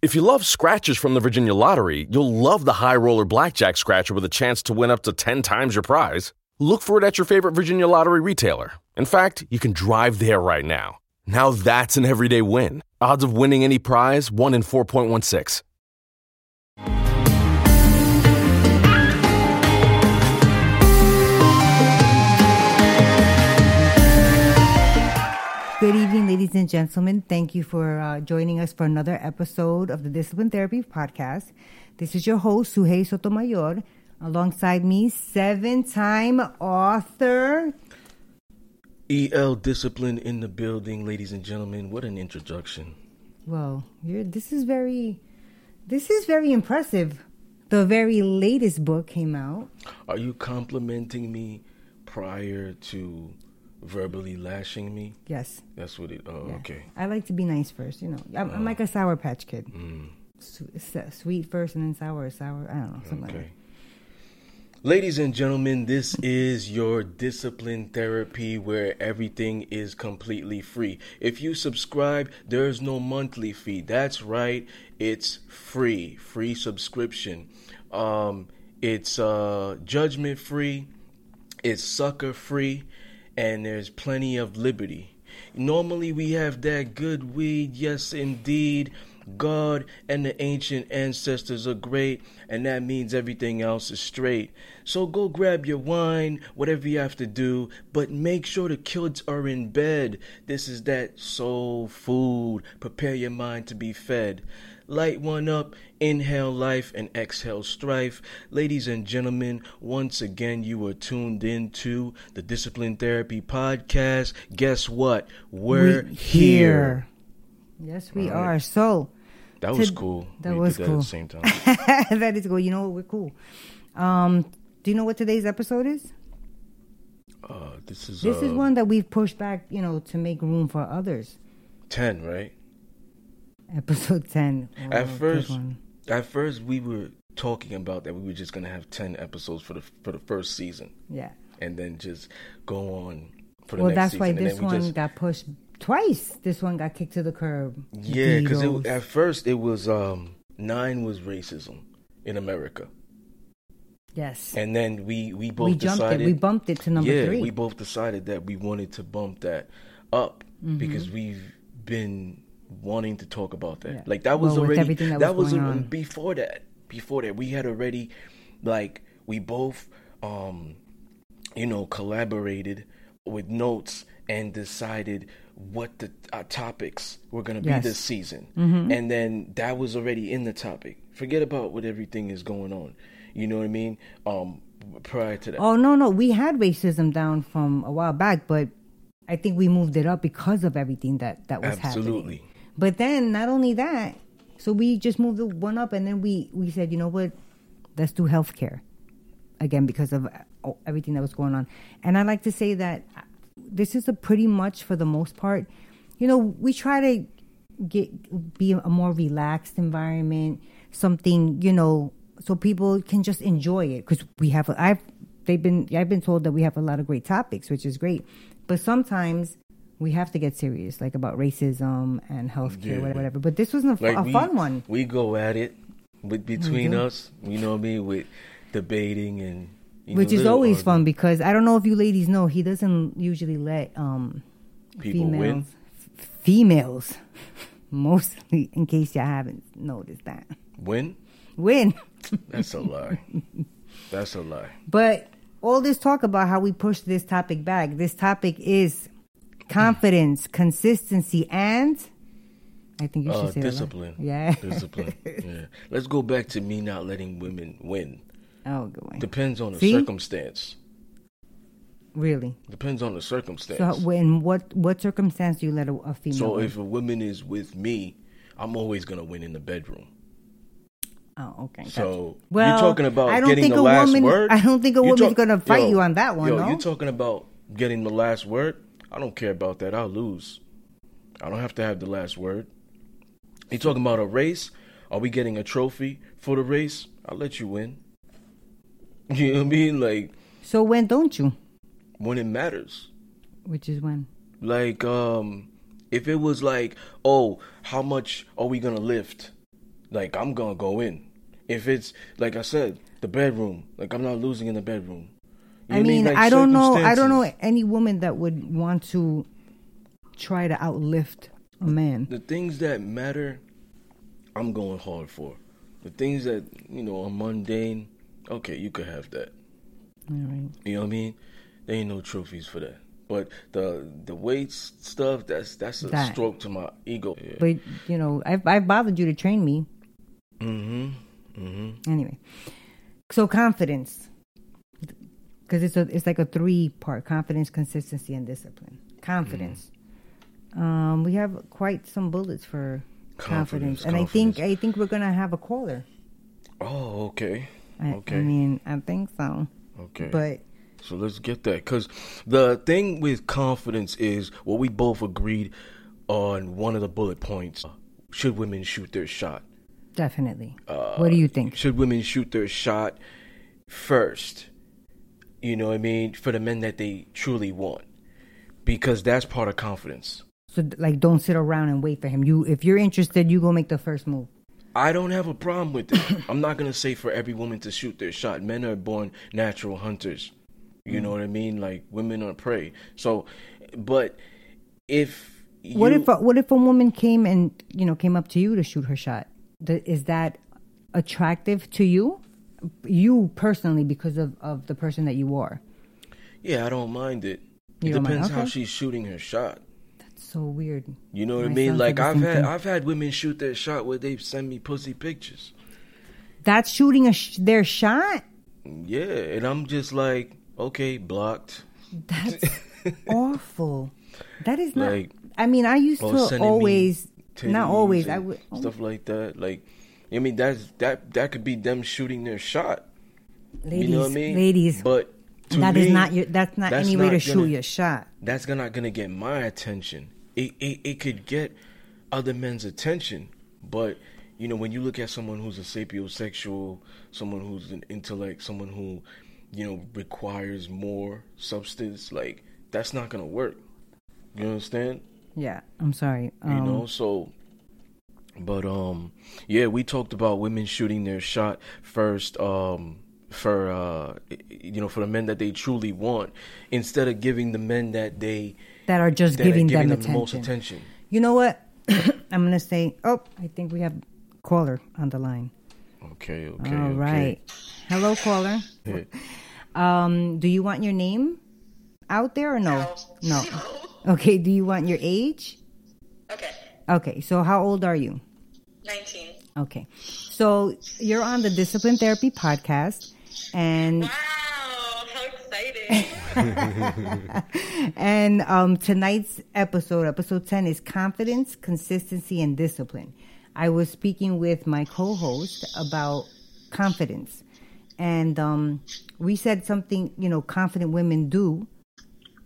If you love scratchers from the Virginia Lottery, you'll love the High Roller Blackjack Scratcher with a chance to win up to 10 times your prize. Look for it at your favorite Virginia Lottery retailer. In fact, you can drive there right now. Now that's an everyday win. Odds of winning any prize 1 in 4.16. Good evening, ladies and gentlemen. Thank you for uh, joining us for another episode of the Discipline Therapy Podcast. This is your host, Sujey Sotomayor. Alongside me, seven time author. EL Discipline in the building, ladies and gentlemen. What an introduction. Well, you're, this is very, this is very impressive. The very latest book came out. Are you complimenting me prior to verbally lashing me? Yes. That's what it. Oh, Yeah. okay. I like to be nice first, you know. I'm, I'm like a Sour Patch Kid. Mm, Su- sweet first and then sour, sour. I don't know, something like okay. Ladies and gentlemen, this is your discipline therapy where everything is completely free. If you subscribe, there's no monthly fee. That's right, it's free, free subscription. Um, it's uh, judgment free, it's sucker free, and there's plenty of liberty. Normally, we have that good weed, yes, indeed. God and the ancient ancestors are great, and that means everything else is straight. So go grab your wine, whatever you have to do, but make sure the kids are in bed. This is that soul food. Prepare your mind to be fed. Light one up, inhale life, and exhale strife. Ladies and gentlemen, once again, you are tuned in to the Discipline Therapy Podcast. Guess what? We're We here. Yes, we right. are. So, That was To- cool. that We was that cool. at the same time. that is cool. You know what? We're cool. Um, do you know what today's episode is? Uh, this is This uh, is one that we've pushed back, you know, to make room for others. ten, right? Episode 10. Oh, At first- one. At first, we were talking about that we were just gonna have ten episodes for the for the first season, Yeah. and then just go on for the Well, next that's season. why this one just, got pushed twice. This one got kicked to the curb. yeah, because at first it was um nine was racism in America, yes. and then we we both we jumped decided it. We bumped it to number yeah, three. we both decided that we wanted to bump that up Mm-hmm. because we've been wanting to talk about that. Yeah. Like that was Well, already that that was was going a- on. before that. Before that, we had already like we both um you know collaborated with notes and decided what the uh, topics were going to be Yes. this season. Mm-hmm. And then that was already in the topic. Forget about what everything is going on. You know what I mean? Um prior to that. Oh no, no, we had racism down from a while back, but I think we moved it up because of everything that that was happening. But then, not only that, so we just moved the one up, and then we we said, you know what, let's do healthcare again because of uh, everything that was going on. And I like to say that this is a pretty much for the most part, you know, we try to get be a more relaxed environment, something you know, so people can just enjoy it because we have. I've they've been I've been told that we have a lot of great topics, which is great, but sometimes. We have to get serious, like about racism and healthcare, Yeah. whatever. But this wasn't a, like a we, fun one. We go at it with between us. You know what I mean? With debating and you which know, is always argu- fun because I don't know if you ladies know he doesn't usually let um People females win. f- females mostly in case you haven't noticed that Win? win That's a lie. That's a lie. but all this talk about how we push this topic back this topic is confidence consistency and I think you should Uh, say that, discipline. yeah Discipline. yeah. Let's go back to me not letting women win. oh good one Depends on the See? circumstance. really Depends on the circumstance. so when what what circumstance do you let a, a female So win? if a woman is with me, I'm always gonna win in the bedroom. Oh, okay. gotcha. So Well, you're talking about I don't getting think the a last woman- word. I don't think a You woman's gonna fight you on that one, Yo, no? you're talking about getting the last word. I don't care about that. I'll lose. I don't have to have the last word. You talking about a race? Are we getting a trophy for the race? I'll let you win. You know what I mean? Like So when don't you? when it matters. Which is when? Like um if it was like, oh, how much are we gonna lift? like I'm gonna go in. If it's like I said, the bedroom, like I'm not losing in the bedroom. You I mean, Like, I don't know. I don't know any woman that would want to try to outlift a man. The things that matter, I'm going hard for. The things that you know are mundane, okay, you could have that. All right. You know what I mean? There ain't no trophies for that. But the the weights stuff, that's that's a That. stroke to my ego. Yeah. But you know, I've I've bothered you to train me. Mm-hmm. Mm-hmm. Anyway, so confidence, because it's a it's like a three part: confidence, consistency, and discipline. Confidence. Um, we have quite some bullets for confidence, Confidence, and I think. I think we're gonna have a caller. Oh, okay. I, Okay. I mean, I think so. Okay. But So let's get that. Because the thing with confidence is what we both agreed on one of the bullet points. Should women shoot their shot? definitely. Uh, what do you think? Should women shoot their shot first? You know what I mean? For the men that they truly want. Because that's part of confidence. So, like, don't sit around and wait for him. You, if you're interested, you go make the first move. I don't have a problem with it. I'm not gonna say for every woman to shoot their shot. Men are born natural hunters. You know what I mean? Like women are prey. So, but if you, What if a, what if a woman came and you know came up to you to shoot her shot? Is that attractive to you? You personally, because of of the person that you are. yeah, I don't mind it. You it mind? depends how she's shooting her shot. That's so weird. You know what I mean? Like I've had thing. I've had women shoot their shot where they send me pussy pictures. That's shooting a sh- their shot. Yeah, and I'm just like, okay, blocked. That's awful. That is not. Like, I mean, I used oh, to always, not always. I would. oh, stuff like that. Like, I mean, that's that that could be them shooting their shot. ladies, you know what I mean? ladies. But that is me, not your. That's not that's any way to shoot gonna- your shot. That's not gonna get my attention. It, it it could get other men's attention, but you know when you look at someone who's a sapiosexual, someone who's an intellect, someone who you know requires more substance, like that's not gonna work. You understand? Yeah, I'm sorry. Um, you know so but um yeah we talked about women shooting their shot first um for uh you know for the men that they truly want instead of giving the men that they that are just that giving, are giving them, them, the most attention. attention You know what? I'm gonna say. Oh, I think we have caller on the line. okay okay All okay. right. Hello, caller. Yeah. Um, do you want your name out there or no? No. Okay. Do you want your age? Okay. Okay. So how old are you? 19. Okay. So you're on the Discipline Therapy podcast, and Wow, how exciting. and um, tonight's episode, episode ten, is confidence, consistency, and discipline. I was speaking with my co-host about confidence, and um, we said something you know confident women do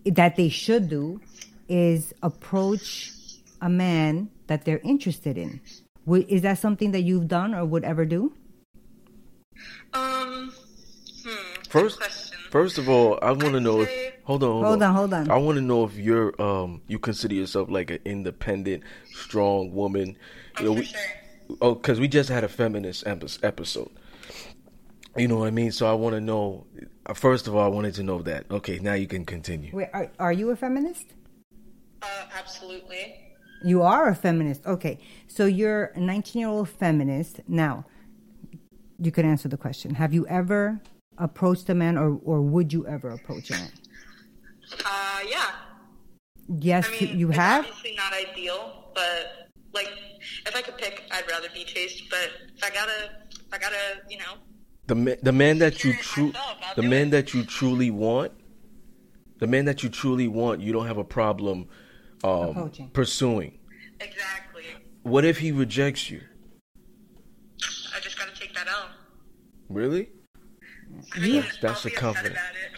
that they should do is approach a man that they're interested in. Would- Is that something that you've done or would ever do? um, hmm. first question. first of all i want to know if hold on hold, Hold on, hold on. i want to know if you're um you consider yourself like an independent strong woman you know Oh, we, sure. oh, because we just had a feminist episode. You know what I mean? So I want to know. uh, First of all, I wanted to know that. Okay, now you can continue. Wait, are, are you a feminist? Uh, absolutely. You are a feminist. Okay. So you're a 19 year old feminist. Now, you can answer the question. Have you ever approached a man or, or would you ever approach a man? Uh, yeah. Yes, I mean, you it's have? obviously not ideal, but like, if I could pick, I'd rather be chased. But if I gotta, if I gotta, you know, The ma- the man that you Experience true the man it. that you truly want, the man that you truly want, you don't have a problem um, pursuing. exactly. What if he rejects you? I just gotta take that L. Really? I mean, That's, that's a be confident.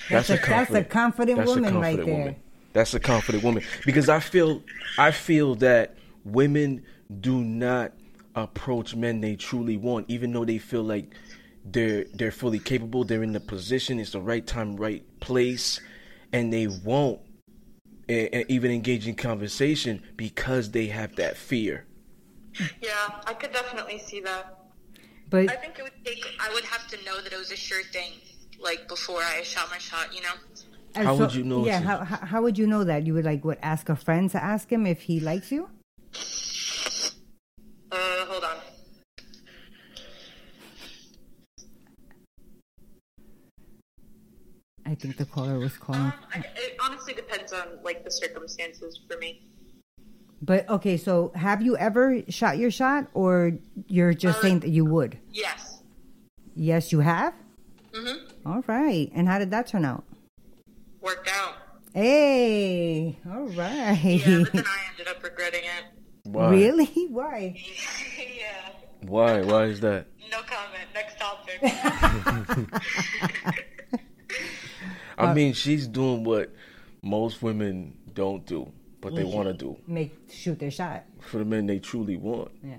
That's, That's a a- that's a confident. confident that's a woman right confident there. woman. That's a confident woman because I feel I feel that women do not approach men they truly want, even though they feel like they're they're fully capable. They're in the position. It's the right time, right place, and they won't eh, eh, even engage in conversation because they have that fear. Yeah, I could definitely see that. But I think it would take. I would have to know that it was a sure thing, like before I shot my shot. You know. and How would you know Yeah, how, how how would you know that? You would like what? Ask a friend to ask him if he likes you. Uh, hold on. I think the caller was calling. Um, I, it honestly depends on like the circumstances for me. But okay, so have you ever shot your shot, or you're just Uh, saying that you would? Yes. Yes, you have. Mhm. All right. And how did that turn out? Worked out. Hey, all right. Yeah, but then I ended up regretting it. Why? Really? Why? yeah. Why? Why is that? No comment. Next topic. I mean, she's doing what most women don't do, but they want to do Make shoot their shot. for the men they truly want. Yeah.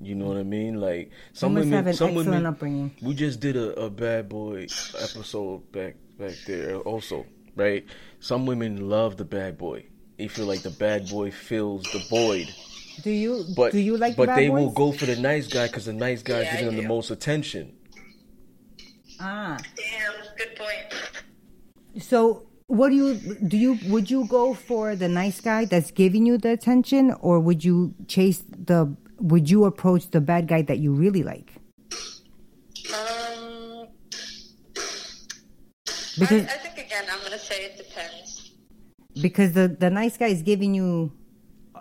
You know what I mean? Like some women, have an some excellent women. upbringing. We just did a, a bad boy episode back back there also, right? Some women love the bad boy. They feel like the bad boy fills the void. Do you? But do you like? but bad they boys? will go for the nice guy because the nice guy Yeah, giving them the most attention. Ah. Damn. Good point. So, what do you do? You would you go for the nice guy that's giving you the attention, or would you chase the? Would you approach the bad guy that you really like? Um. I, Because I think again, I'm gonna say it depends. because the the nice guy is giving you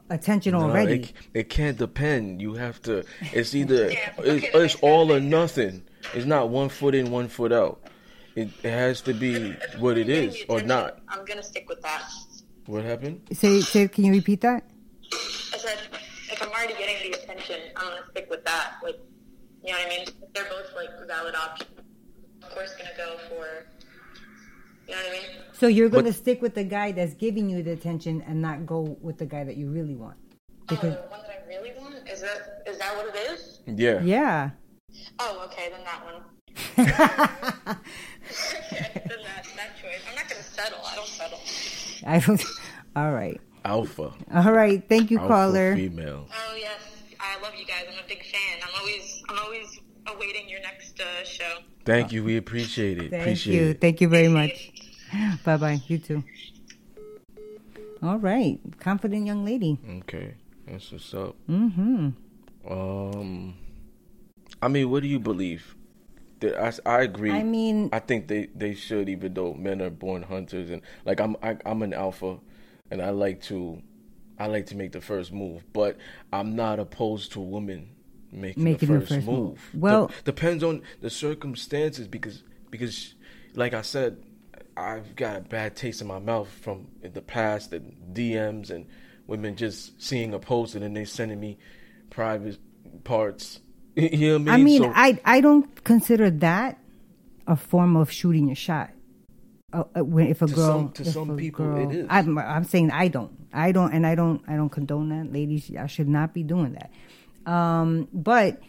attention No, already. it, it can't depend. You have to. It's either Yeah, it's, okay, that it's all or nothing. It's not one foot in, one foot out. It, it has to be what it getting is the or not. I'm gonna stick with that. What happened? Say say, can you repeat that? I said, if I'm already getting the attention, I'm gonna stick with that. Like, you know what I mean? If they're both like valid options, of course, gonna go for. You know what I mean? So you're going But- to stick with the guy that's giving you the attention and not go with the guy that you really want. Oh, Because the one that I really want is that is that what it is? Yeah. yeah. Oh, okay, then that one. Okay, then that that choice. I'm not gonna settle. I don't settle. I don't. All right. Alpha. All right. Thank you, Alpha caller. female. Oh yes, I love you guys. I'm a big fan. I'm always I'm always awaiting your next uh, show. Thank you. We appreciate it. Thank appreciate you. it. Thank you very much. Bye bye. You too. All right. Confident young lady. Okay. That's what's up. Mm-hmm. Um, I mean, what do you believe? I, I agree. I mean- I think they, they should, even though men are born hunters, and like I'm I, I'm an alpha, and I like to I like to make the first move, but I'm not opposed to women making, Making the the first, first move. move. Well- Dep- depends on the circumstances because because like I said, I've got a bad taste in my mouth from in the past and DMs and women just seeing a post and then they sending me private parts. You know what I I mean? mean, So- I I don't consider that a form of shooting your shot. Uh, uh, when if a To girl, some- to if some people, girl- it is. I'm I'm saying I don't, I don't, and I don't, I don't condone that, ladies. I should not be doing that. Um, but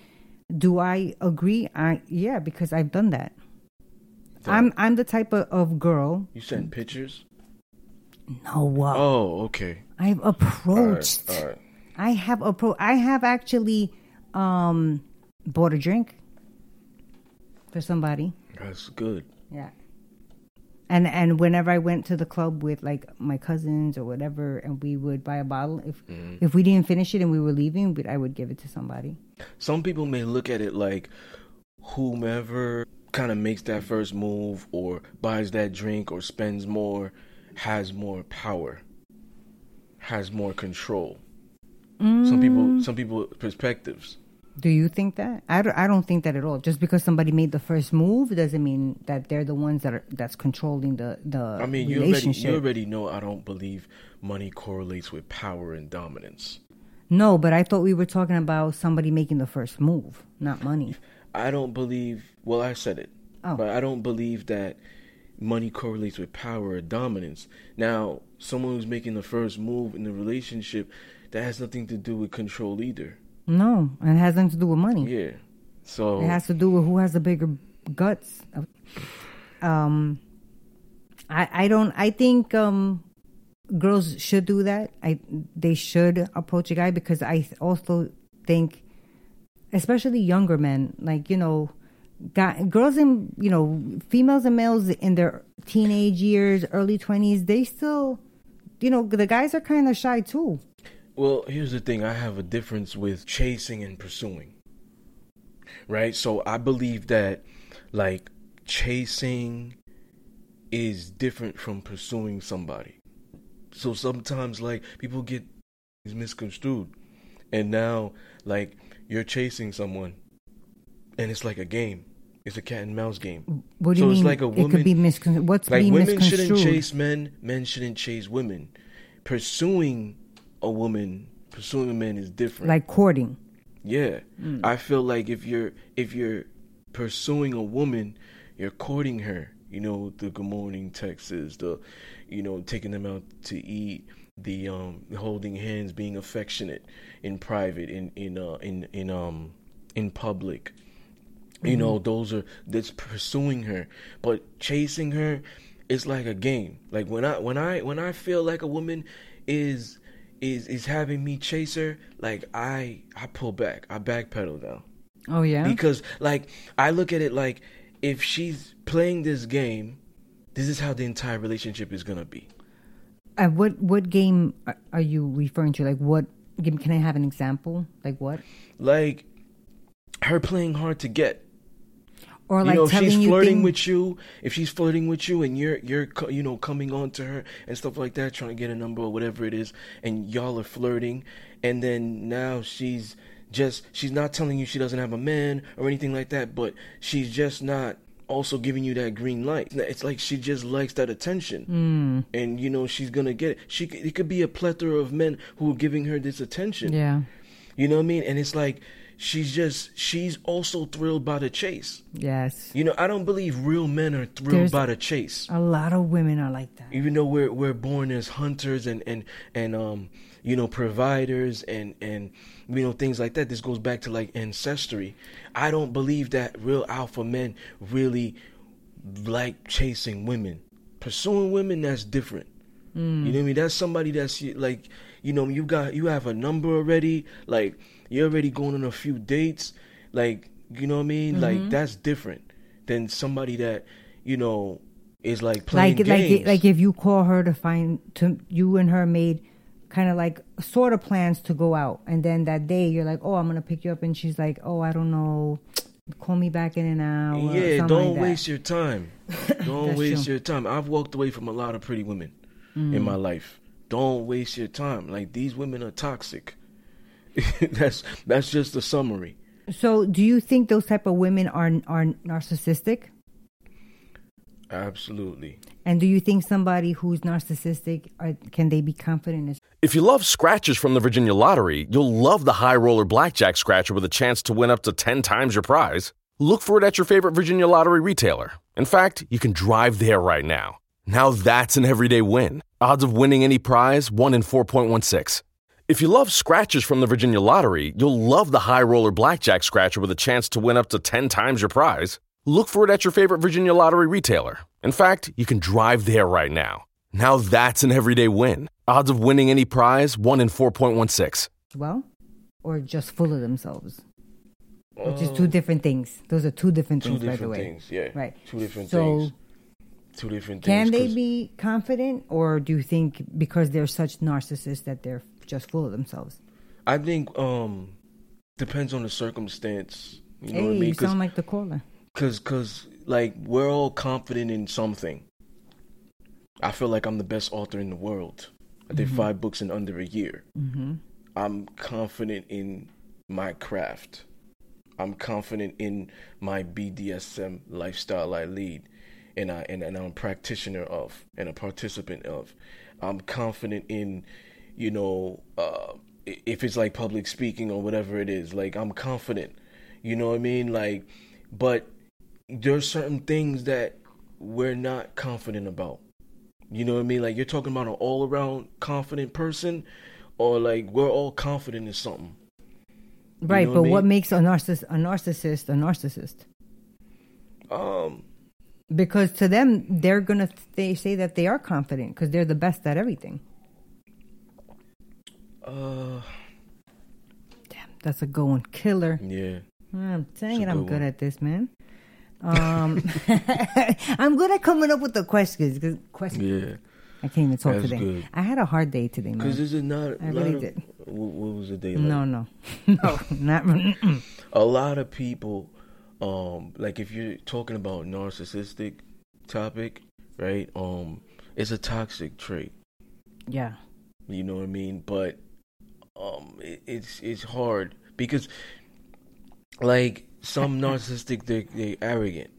do I agree? I yeah, because I've done that. I'm I'm the type of, of girl. you send pictures? No, uh, Oh, okay. I've All right. approached. All right. I have appro- I have actually um, bought a drink for somebody. That's good. Yeah. And and whenever I went to the club with like my cousins or whatever, and we would buy a bottle, if mm-hmm. if we didn't finish it and we were leaving, but I would give it to somebody. Some people may look at it like whomever kind of makes that first move or buys that drink or spends more has more power, has more control. Some people, mm. some people perspectives. Do you think that? I don't, I don't think that at all. Just because somebody made the first move doesn't mean that they're the ones that are that's controlling the the I mean, you already, you already know I don't believe money correlates with power and dominance. no, but I thought we were talking about somebody making the first move, not money. I don't believe. Well, I said it, Oh. but I don't believe that money correlates with power or dominance. Now, someone who's making the first move in the relationship, that has nothing to do with control either. No, and it has nothing to do with money. Yeah. So It has to do with who has the bigger guts. Um, I I don't. I think um, girls should do that. I they should approach a guy because I also think especially younger men, like you know, guy, girls and you know, females and males in their teenage years, early twenties, they still, you know, the guys are kind of shy too. Well, here's the thing. I have a difference with chasing and pursuing. Right? So I believe that like chasing is different from pursuing somebody. So sometimes like people get misconstrued. And now like you're chasing someone and it's like a game. It's a cat and mouse game. What do so you it's mean? like a woman it could be miscon. What's like being women shouldn't chase men, men shouldn't chase women. Pursuing a woman, pursuing a man is different. like courting. Yeah. I feel like if you're if you're pursuing a woman, you're courting her. You know, the good morning texts, the you know, taking them out to eat, the um holding hands, being affectionate in private, in in uh in in um in public. You know, those are that's pursuing her. But chasing her is like a game. Like when I when I when I feel like a woman is is is having me chase her, like I I pull back. I backpedal now. Oh yeah. Because like I look at it like if she's playing this game, this is how the entire relationship is gonna be. Uh, what what game are- you referring to? Like what? Give, can I have an example? Like what? Like her playing hard to get. Or you like know, if she's you flirting with you, if she's flirting with you, and you're you're you know coming on to her and stuff like that, trying to get a number or whatever it is, and y'all are flirting, and then now she's just she's not telling you she doesn't have a man or anything like that, but she's just not also giving you that green light. It's like she just likes that attention, hmm. and you know she's gonna get it. She it could be a plethora of men who are giving her this attention. Yeah. You know what I mean? And it's like she's just she's also thrilled by the chase. Yes. You know, I don't believe real men are thrilled There's- by the chase. A lot of women are like that. Even though we're we're born as hunters and and and um you know providers and and you know things like that. This goes back to like ancestry. I don't believe that real alpha men really like chasing women. Pursuing women that's different. You know what I mean? That's somebody that's like, you know, you got you have a number already. Like you're already going on a few dates. Like you know what I mean? Like that's different than somebody that you know is like playing Like games. like like if you call her to find to you and her made kind of like sort of plans to go out, and then that day you're like, oh, I'm gonna pick you up, and she's like, oh, I don't know, call me back in an hour. yeah, don't like that. waste your time. Don't waste true. your time. I've walked away from a lot of pretty women Mm. in my life. Don't waste your time. Like these women are toxic. that's that's just a summary. So, do you think those type of women are are narcissistic? Absolutely. And do you think somebody who's narcissistic are, can they be confident? As, If you love scratchers from the Virginia Lottery, you'll love the High Roller Blackjack Scratcher with a chance to win up to 10 times your prize. Look for it at your favorite Virginia Lottery retailer. In fact, you can drive there right now. Now that's an everyday win. Odds of winning any prize 1 in 4.16. If you love scratchers from the Virginia Lottery, you'll love the High Roller Blackjack Scratcher with a chance to win up to 10 times your prize. Look for it at your favorite Virginia Lottery retailer. In fact, you can drive there right now. Now that's an everyday win. Odds of winning any prize 1 in 4.16. well, or just full of themselves, which is two oh. different things. Those are two different Two things, by the different way. things. Yeah. Right. Two different so, things. Two different things. can they be confident, or do you think because they're such narcissists that they're just full of themselves? I think um depends on the circumstance. You know hey, what I mean? you sound like the caller. Cause, cause, like we're all confident in something. I feel like I'm the best author in the world. I did Mm-hmm. five books in under a year. I'm confident in my craft. I'm confident in my BDSM lifestyle I lead, and I and, and I'm a practitioner of and a participant of. I'm confident in, you know, uh, if it's like public speaking or whatever it is. Like I'm confident. You know what I mean? Like, but there's certain things that we're not confident about. You know what I mean? Like you're talking about an all around confident person, or like we're all confident in something. Right, know but what I what makes a narcissist a narcissist a narcissist? Um, Because to them, they're gonna they say that they are confident because they're the best at everything. Uh, Damn, that's a going killer. Yeah. I'm saying it. I'm good one. at this, man. Um, I'm good at coming up with the questions. Questions. Yeah. I can't even talk That's today. good. I had a hard day today, man. Because this is not I really of, did. What, what was the day like? No, no, no, not. a lot of people um like if you're talking about narcissistic topic right um it's a toxic trait Yeah, you know what i mean but um it, it's it's hard because like some narcissistic they they arrogant.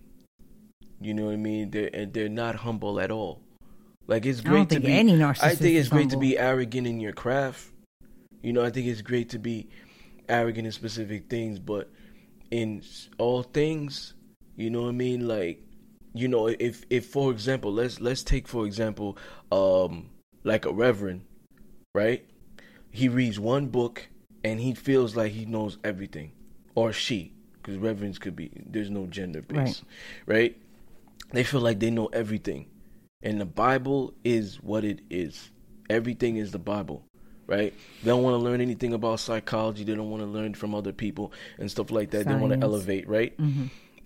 You know what i mean? They're and they're not humble at all. Like it's I great don't to be any i think it's great to be arrogant in your craft. You know i think it's great to be arrogant in specific things but in all things you know what i mean? Like you know if if for example let's let's take for example um like a reverend right he reads one book and he feels like he knows everything. Or she because reverends could be there's no gender base right. they feel like they know everything. And the bible is what it is. Everything is the bible right? They don't want to learn anything about psychology. They don't want to learn from other people and stuff like that. They want to elevate right?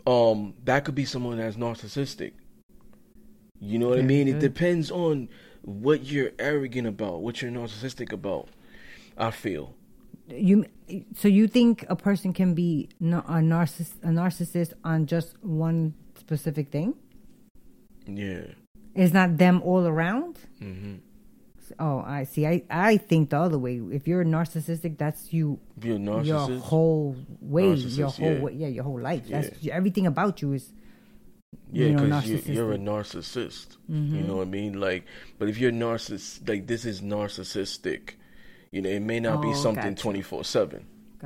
Um that could be someone that's narcissistic. You know what i mean? It depends on what you're arrogant about what you're narcissistic about i feel you. So you think a person can be a narciss a narcissist on just one specific thing? yeah It's not them all around. hmm Oh, I see. I I think the other way. If you're narcissistic, that's you. if you're a Your whole way, your whole yeah. way, yeah, your whole life. That's everything about you is Yeah, you know, because you, you're a narcissistic. Mm-hmm. narcissist. You know what I mean? Like, but if you're narciss, like this is narcissistic. You know, it may not be Oh, something twenty four seven.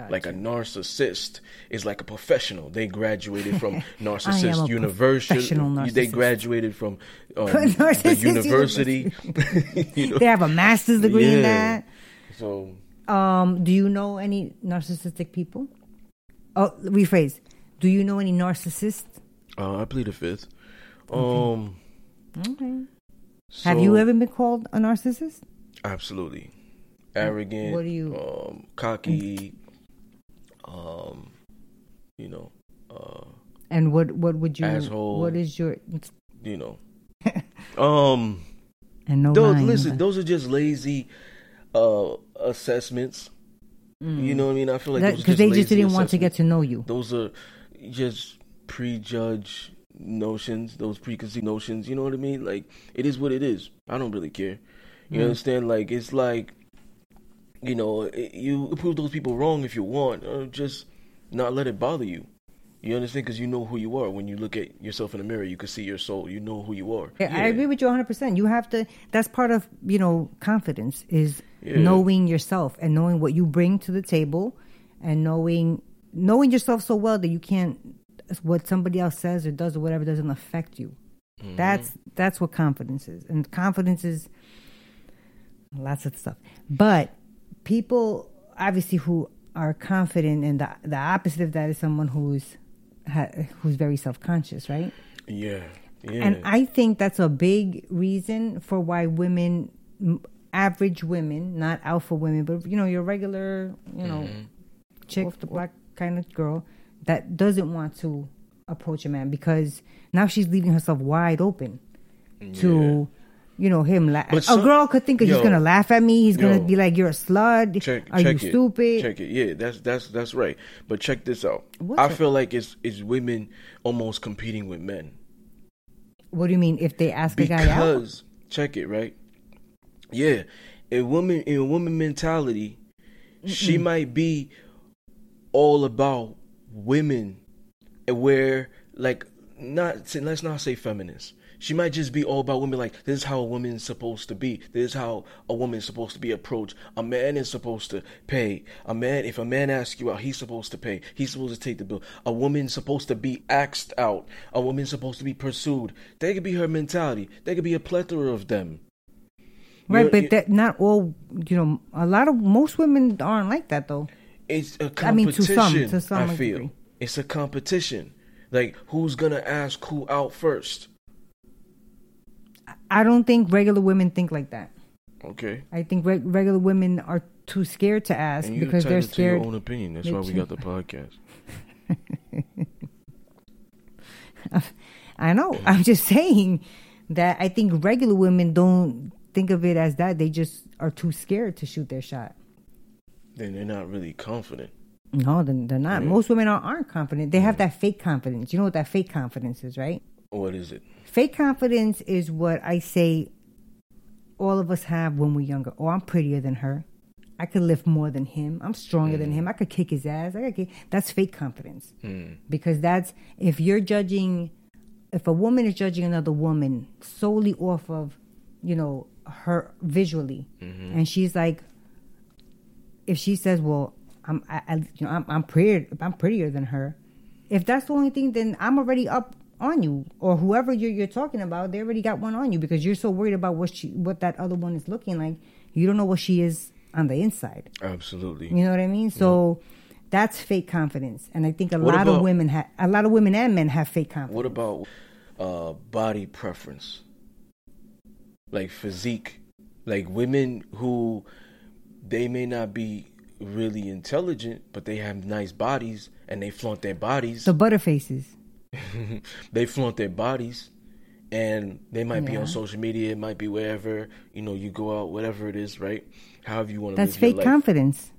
Like a narcissist is like a professional. They graduated from narcissist university. professional They graduated from um, the university. you know? They have a master's degree in that. So Um, do you know any narcissistic people? Oh, rephrase. Do you know any narcissists? uh, I plead the fifth. Um, Okay. Have you ever been called a narcissist? Absolutely. Arrogant. What do you- Um, cocky. Um, you know, uh, And what what would you? Asshole. What is your? you know. um, And no those lying, listen, but- those are just lazy uh assessments. You know what I mean? I feel like because they just didn't want to get to know you. Those are just prejudge notions, those preconceived notions. You know what I mean? Like it is what it is. I don't really care. You understand? Like it's like, you know, you prove those people wrong if you want, or just not let it bother you. You understand? Because you know who you are. When you look at yourself in the mirror, you can see your soul. You know who you are. Yeah, I agree with you 100%. You have to, that's part of, you know, confidence is Yeah. knowing yourself and knowing what you bring to the table and knowing, knowing yourself so well that you can't, what somebody else says or does or whatever doesn't affect you. Mm-hmm. That's, that's what confidence is. And confidence is lots of stuff. But people, obviously, who are confident and the, the opposite of that is someone who's, ha, who's very self-conscious, right? Yeah. Yeah. And I think that's a big reason for why women, average women, not alpha women, but you know, your regular, you know, Mm-hmm. chick, off the black kind of girl that doesn't want to approach a man because now she's leaving herself wide open to, you know, him. La- But a girl could think he's gonna laugh at me. He's gonna be like, "You're a slut. check, Are check you it. stupid?" Check it. Yeah, that's that's that's right. But check this out. What's I it? feel like it's it's women almost competing with men What do you mean if they ask a guy out? because check it right. Yeah, a woman in a woman mentality, she might be all about women, and where like not let's not say feminist. She might just be all about women. Like this is how a woman's supposed to be. This is how a woman's supposed to be approached. A man is supposed to pay. A man, if a man asks you out, he's supposed to pay. He's supposed to take the bill. A woman's supposed to be axed out. A woman's supposed to be pursued. That could be her mentality. There could be a plethora of them. Right, You're- but you- that not all. You know, a lot of most women aren't like that though. It's a I mean, to competition. some- to some I feel degree. it's a competition. Like who's gonna ask who out first? I don't think regular women think like that. Okay. I think reg- regular women are too scared to ask because they're scared. to your own opinion. That's why we got the podcast. I know. I'm just saying that I think regular women don't think of it as that. They just are too scared to shoot their shot. Then they're not really confident. No, then they're not. Most women are, aren't confident. They have that fake confidence. You know what that fake confidence is, right? What is it? Fake confidence is what I say all of us have when we're younger. Oh, I'm prettier than her. I could lift more than him. I'm stronger than mm. him. I could kick his ass. I could kick. That's fake confidence. Mm. Because that's if you're judging, if a woman is judging another woman solely off of, you know, her visually, mm-hmm. and she's like, if she says, "Well, I'm, I, I, you know, I'm, I'm prettier, I'm prettier than her," if that's the only thing, then I'm already up on you, or whoever you're, you're talking about, they already got one on you because you're so worried about what she, what that other one is looking like. You don't know what she is on the inside. Absolutely. You know what I mean? So that's fake confidence, and I think a What lot of women have, a lot of women and men have fake confidence. What about uh, body preference? Like physique, like women who they may not be really intelligent, but they have nice bodies and they flaunt their bodies. the butterfaces? they flaunt their bodies, and they might be on social media. It might be wherever you know you go out, whatever it is, right? However you want to That's fake confidence.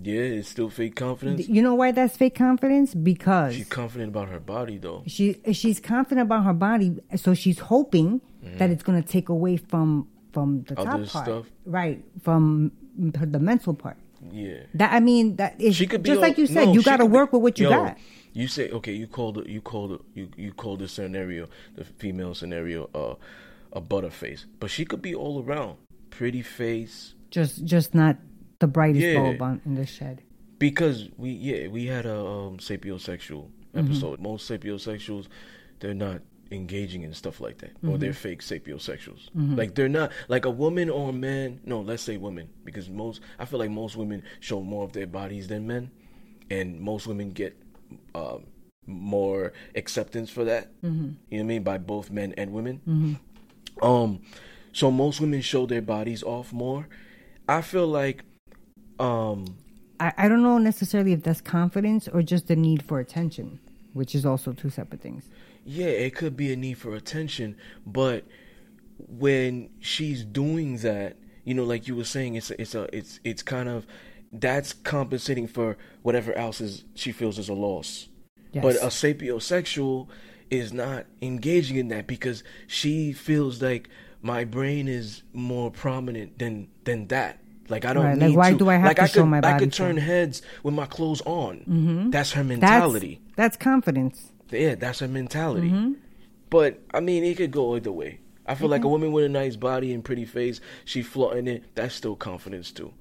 Yeah, it's still fake confidence. You know why that's fake confidence? Because She's confident about her body, though. she she's confident about her body, so she's hoping that it's going to take away from from the top Mm-hmm. Part, stuff? right? From her, the mental part. Yeah. That I mean, that is she could be just all- like you said. no, you got to could be- work with what you Yo, got. You say okay. You called. You called. You you called the scenario, the female scenario, uh, a butterface. But she could be all around, pretty face. Just just not the brightest Yeah. bulb on, in the shed. Because we yeah we had a um, sapiosexual Mm-hmm. episode. Most sapiosexuals, they're not engaging in stuff like that, or Mm-hmm. they're fake sapiosexuals. Like they're not like a woman or a man. No, let's say women, because most I feel like most women show more of their bodies than men, and most women get um, more acceptance for that. Mm-hmm. You know what I mean by both men and women. Um, so most women show their bodies off more. I feel like um I, I don't know necessarily if that's confidence or just the need for attention, which is also two separate things. Yeah, it could be a need for attention, but when she's doing that, you know, like you were saying, it's a, it's a it's it's kind of that's compensating for whatever else is she feels is a loss. Yes. But a sapiosexual is not engaging in that because she feels like my brain is more prominent than than that. Like I don't Right, like, why to. do I have like to I show could, my I could turn heads with my clothes on. That's her mentality. that's confidence. Yeah, that's her mentality. Mm-hmm. But I mean, it could go either way. I feel like a woman with a nice body and pretty face, she flaunting it. That's still confidence too.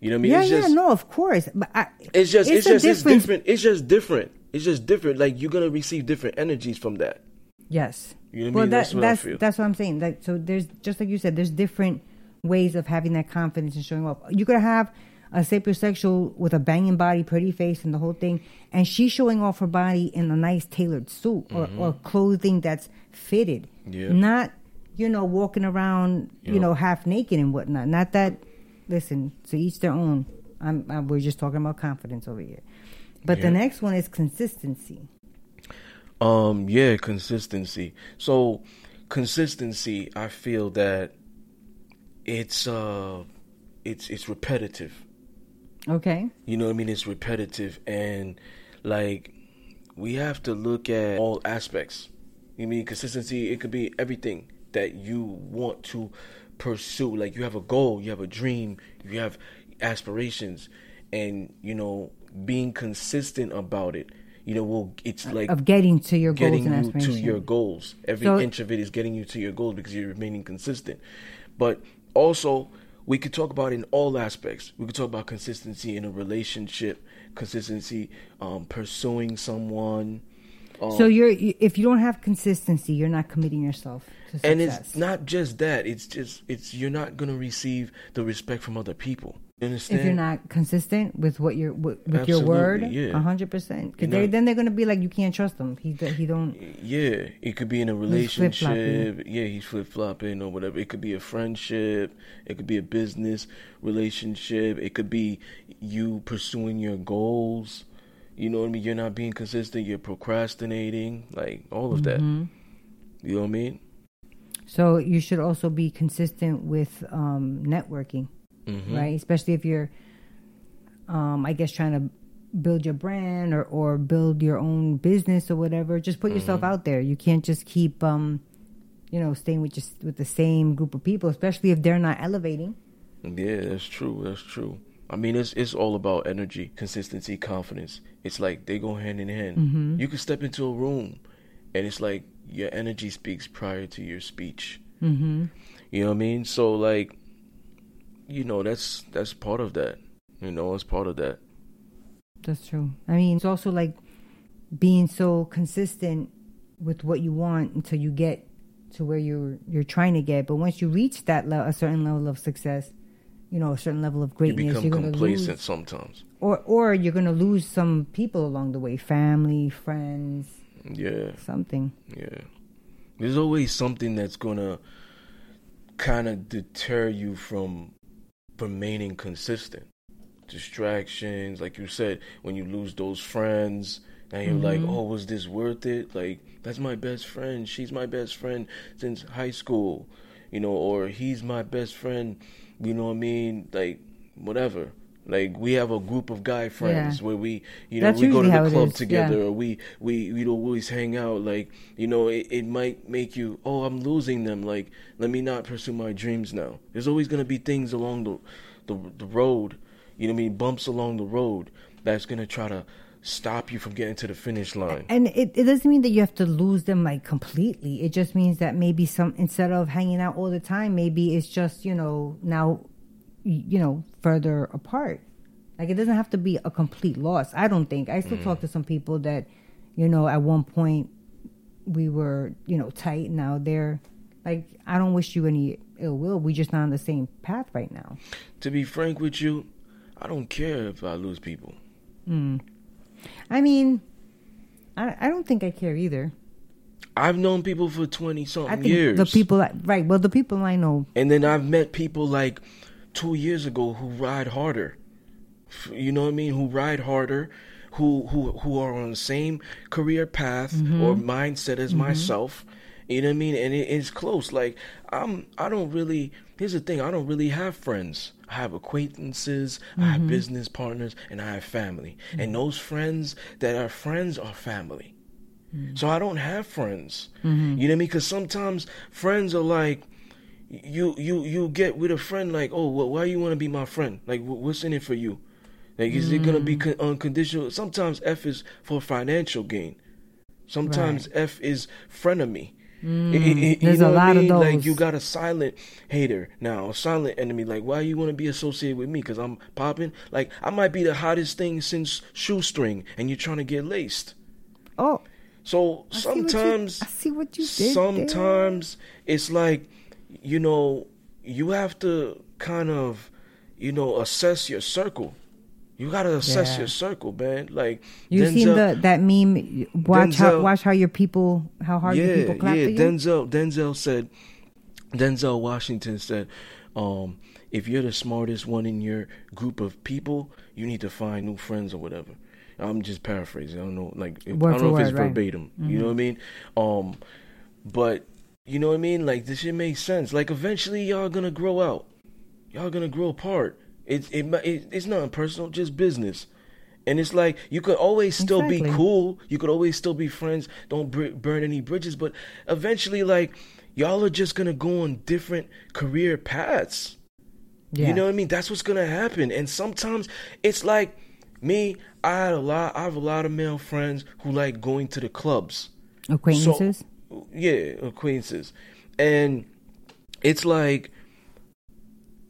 You know what I mean? Yeah, it's yeah, no, of course. But I, it's just, it's, a just, it's different. It's just different. It's just different. Like you're gonna receive different energies from that. Yes. You know what I well, mean? that, That's what that's that's what I'm saying. Like, so there's just like you said, there's different ways of having that confidence and showing off. You could have a sapiosexual with a banging body, pretty face, and the whole thing, and she's showing off her body in a nice tailored suit or, or clothing that's fitted, Mm-hmm. Yeah. not you know walking around you Yeah. know half naked and whatnot. Not that. Listen, to each their own. I'm, i we're just talking about confidence over here. But the next one is consistency. Um, yeah, consistency. So, consistency. I feel that it's uh, it's it's repetitive. Okay. You know what I mean? It's repetitive and like we have to look at all aspects. You mean consistency, it could be everything that you want to pursue. Like you have a goal, you have a dream, you have aspirations and you know, being consistent about it. You know, will it's like Of getting to your goals getting and you to your goals. Every So- inch of it is getting you to your goals because you're remaining consistent. But also, we could talk about in all aspects. We could talk about consistency in a relationship, consistency um, pursuing someone. Um, So you're if you don't have consistency, you're not committing yourself to success. and it's not just that. It's just it's you're not gonna receive the respect from other people. You understand? if you're not consistent with what you're with, with your word, yeah. a hundred percent. Because then they're gonna be like, you can't trust him. He he don't. Yeah, it could be in a He's relationship. Yeah, he's flip flopping or whatever. It could be a friendship. It could be a business relationship. It could be you pursuing your goals. You know what I mean? You're not being consistent. You're procrastinating. Like all of that. Mm-hmm. You know what I mean? So you should also be consistent with um, networking, Mm-hmm. right? Especially if you're, um, I guess, trying to build your brand or or build your own business or whatever. Just put yourself Mm-hmm. out there. You can't just keep, um, you know, staying with just with the same group of people, especially if they're not elevating. Yeah, that's true. That's true. I mean, it's it's all about energy, consistency, confidence. It's like they go hand in hand. Mm-hmm. You can step into a room, and it's like your energy speaks prior to your speech. Mm-hmm. You know what I mean? So like, you know, that's that's part of that. You know, it's part of that. That's true. I mean, it's also like being so consistent with what you want until you get to where you're you're trying to get. But once you reach that le- a certain level of success, you know, a certain level of You greatness, become you're complacent lose, sometimes. or or you're gonna lose some people along the way, family, friends, Yeah, something. yeah. There's always something that's gonna kind of deter you from remaining consistent. Distractions, like you said, when you lose those friends, and you're like, Mm-hmm. oh, was this worth it? Like, that's my best friend. She's my best friend since high school, you know, or he's my best friend, you know what I mean? Like, whatever. Like we have a group of guy friends Yeah. where we, you know, That's we go to the club together, yeah. or we we we don't always hang out. Like you know, it, it might make you, oh, I'm losing them. Like let me not pursue my dreams now. There's always gonna be things along the the the road, you know, what I mean, bumps along the road that's gonna try to stop you from getting to the finish line. And it, it doesn't mean that you have to lose them like completely. It just means that maybe some instead of hanging out all the time, maybe it's just you know now, you know, further apart. Like it doesn't have to be a complete loss. I don't think. I still mm. talk to some people that, you know, at one point we were you know tight. Now they're like I don't wish you any ill will. We just not on the same path right now. To be frank with you, I don't care if I lose people. Mm. I mean, I I don't think I care either. I've known people for twenty I something think years. the people I- right. Well, the people I know And then I've met people like two years ago who ride harder. You know what I mean? Who ride harder, who who who are on the same career path mm-hmm. or mindset as mm-hmm. myself. You know what I mean? And it, it's close. Like I'm, I don't really. Here's the thing: I don't really have friends. I have acquaintances, I have mm-hmm. business partners, and I have family. And mm. those friends that are friends are family. Mm. So I don't have friends. Mm-hmm. You know what I mean? Because sometimes friends are like, you you you get with a friend like, oh, well, why you want to be my friend? Like, what's in it for you? Like, is it gonna be mm. con- unconditional? Sometimes F is for financial gain. Sometimes F is frenemy. Mm, it- it- it- There's a what I lot of mean? Like you got a silent hater now, a silent enemy. Like, why you want to be associated with me? Because I'm popping. Like, I might be the hottest thing since shoestring, and you're trying to get laced. Oh, So I see you- sometimes, I see what you did there. sometimes it's like, you know, you have to kind of, you know, assess your circle. You gotta assess Yeah. your circle, man. Like you seen the that meme? Watch how watch how your people how hard your people clap yeah. for you. Denzel Denzel said Denzel Washington said, um, if you're the smartest one in your group of people, you need to find new friends or whatever. I'm just paraphrasing. I don't know, like I don't know if it's right. verbatim. You know what I mean? Um, but you know what I mean? Like this shit makes sense. Like eventually, y'all gonna grow out. Y'all gonna grow apart. It's it, it it's not personal, just business. And it's like you could always still be cool. You could always still be friends. Don't br- burn any bridges. But eventually, like y'all are just gonna go on different career paths. yeah. You know what I mean? That's what's gonna happen. And sometimes it's like me. I had a lot. I have a lot of male friends who like going to the clubs. acquaintances. So, yeah, acquaintances. And it's like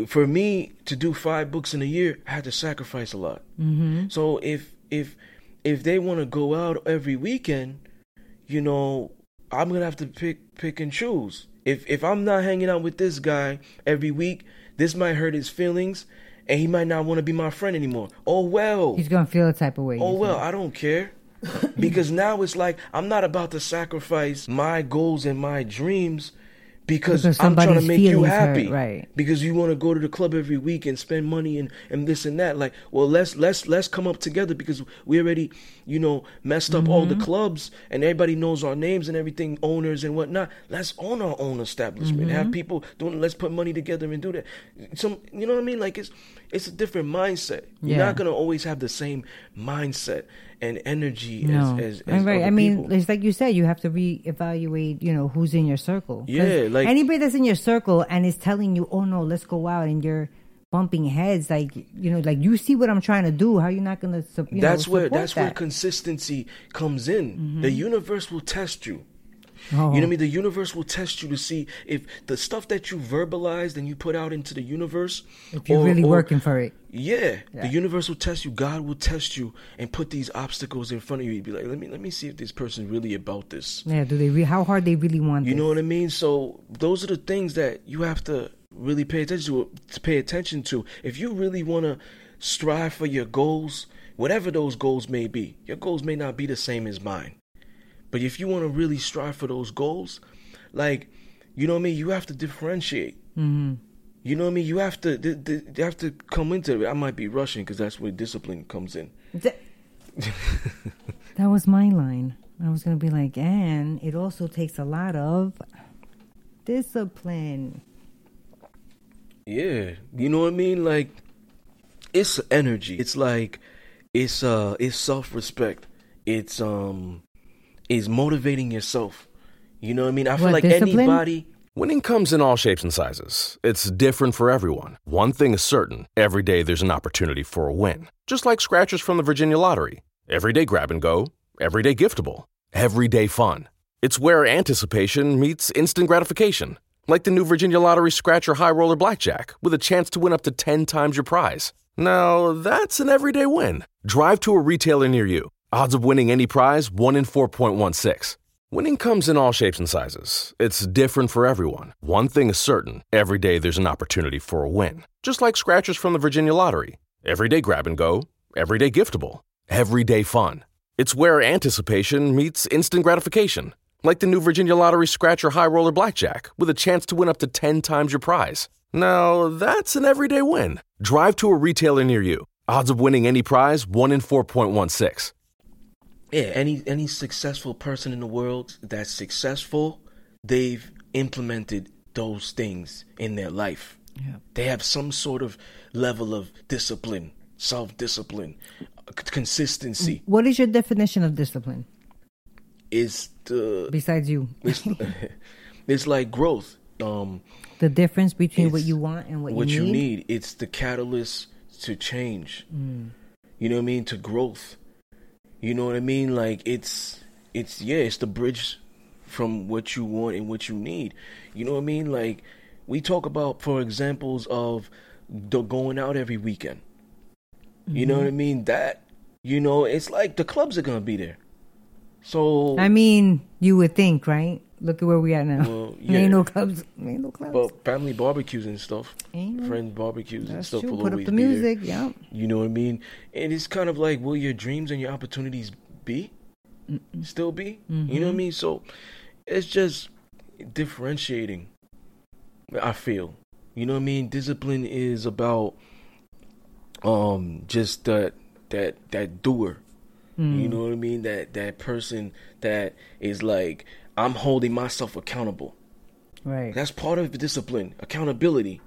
for me to do five books in a year, I had to sacrifice a lot. Mm-hmm. So if if if they want to go out every weekend, you know, I'm gonna have to pick pick and choose. If if I'm not hanging out with this guy every week, this might hurt his feelings, and he might not want to be my friend anymore. Oh well. He's gonna feel a type of way. Oh well. I don't care. because now it's like I'm not about to sacrifice my goals and my dreams because, Because I'm trying to make you happy. hurt, right. Because you want to go to the club every week and spend money and, and this and that. Like, well let's let's let's come up together because we already, you know, messed up all Mm-hmm. the clubs and everybody knows our names and everything, owners and whatnot. Let's own our own establishment. Mm-hmm. Have people doing let's put money together and do that. Some you know what I mean? Like it's it's a different mindset. You're not gonna always have the same mindset and energy No, as as, as right. I mean, people. it's like you said, you have to reevaluate. You know, who's in your circle. Yeah, like- anybody that's in your circle and is telling you, "Oh no, let's go out," and you're bumping heads, like you know, like you see what I'm trying to do. How are you not gonna? You that's know, where that's where that? Mm-hmm. consistency comes in. The universe will test you. Oh. You know what I mean? The universe will test you to see if the stuff that you verbalized and you put out into the universe. If you're or- really or- working for it. Yeah, Yeah. the universe will test you. God will test you and put these obstacles in front of you. You'd be like, let me let me see if this person's really about this. Yeah. Do they? Re- how hard they really want? You this? know what I mean? So those are the things that you have to really pay attention to. To pay attention to, if you really want to strive for your goals, whatever those goals may be, your goals may not be the same as mine. But if you want to really strive for those goals, like you know what I mean, you have to differentiate. Mm-hmm. You know what I mean? You have to, th- th- you have to come into it. I might be rushing because that's where discipline comes in. Th- that was my line. I was gonna be like, and it also takes a lot of discipline. Yeah, you know what I mean. Like, it's energy. It's like, it's uh, it's self respect. It's um, it's motivating yourself. You know what I mean? I feel What, like discipline? anybody. Winning comes in all shapes and sizes. It's different for everyone. One thing is certain every day there's an opportunity for a win. Just like scratchers from the Virginia Lottery. Everyday grab and go, everyday giftable, everyday fun. It's where anticipation meets instant gratification. Like the new Virginia Lottery Scratcher High Roller Blackjack with a chance to win up to 10 times your prize. Now, that's an everyday win. Drive to a retailer near you. Odds of winning any prize 1 in 4.16. Winning comes in all shapes and sizes. It's different for everyone. One thing is certain every day there's an opportunity for a win. Just like scratchers from the Virginia Lottery. Everyday grab and go, everyday giftable, everyday fun. It's where anticipation meets instant gratification. Like the new Virginia Lottery Scratcher High Roller Blackjack with a chance to win up to 10 times your prize. Now, that's an everyday win. Drive to a retailer near you. Odds of winning any prize 1 in 4.16. Yeah, any any successful person in the world that's successful, they've implemented those things in their life. Yeah. They have some sort of level of discipline, self discipline, consistency. What is your definition of discipline Is the besides you? it's, it's like growth. Um, The difference between what you want and what, what you need. What you need. need. It's the catalyst to change. You know what I mean? To growth. You know what I mean? Like it's it's yeah, it's the bridge from what you want and what you need. You know what I mean? Like we talk about for examples of the going out every weekend. You know mm-hmm. what I mean? That you know, it's like the clubs are gonna be there. So I mean, you would think, right? Look at where we are now. Well, yeah. Ain't no clubs. Ain't no clubs. but family barbecues and stuff. Ain't Friend barbecues and stuff true. will Put up the be there. music. Yeah. You know what I mean? And it's kind of like, will your dreams and your opportunities be? Still be? You know what I mean? So it's just differentiating, I feel. You know what I mean? Discipline is about um just that that that doer. You know what I mean? That that person that is like, I'm holding myself accountable. Right. That's part of the discipline, accountability.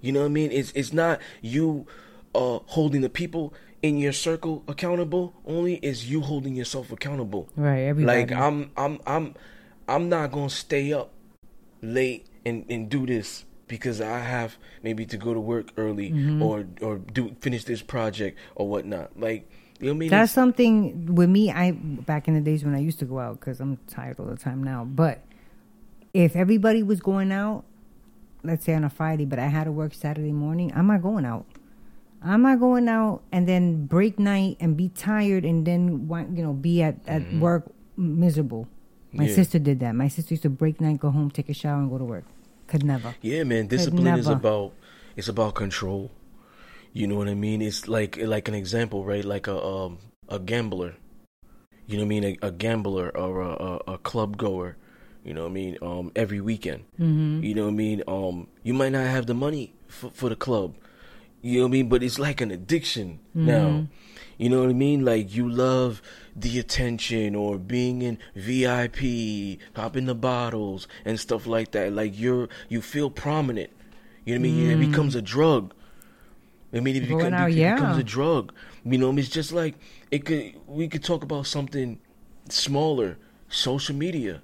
You know what I mean? It's it's not you uh holding the people in your circle accountable. Only is you holding yourself accountable. right. Everybody. Like I'm I'm I'm I'm not gonna stay up late and and do this because I have maybe to go to work early Mm-hmm. or or do finish this project or whatnot. Like you know mean? That's something with me. I back in the days when I used to go out because I'm tired all the time now. But if everybody was going out, let's say on a Friday, but I had to work Saturday morning, I'm not going out. I'm not going out and then break night and be tired and then wa- you know be at at work miserable. My Mm-hmm. Yeah. sister did that. My sister used to break night, go home, take a shower, and go to work. Could never. Yeah, man. Discipline is about it's about control. You know what I mean? It's like like an example, right? Like a um, a gambler. You know what I mean? A, a gambler or a, a, a club goer. You know what I mean? Um, every weekend. Mm-hmm. You know what I mean? Um, you might not have the money for, for the club. You know what I mean? But it's like an addiction now. You know what I mean? Like you love the attention or being in VIP, popping the bottles and stuff like that. Like you're you feel prominent. You know what I mean? It becomes a drug. I mean, it, becomes, out, it yeah. becomes a drug. You know, it's just like it could. We could talk about something smaller, social media.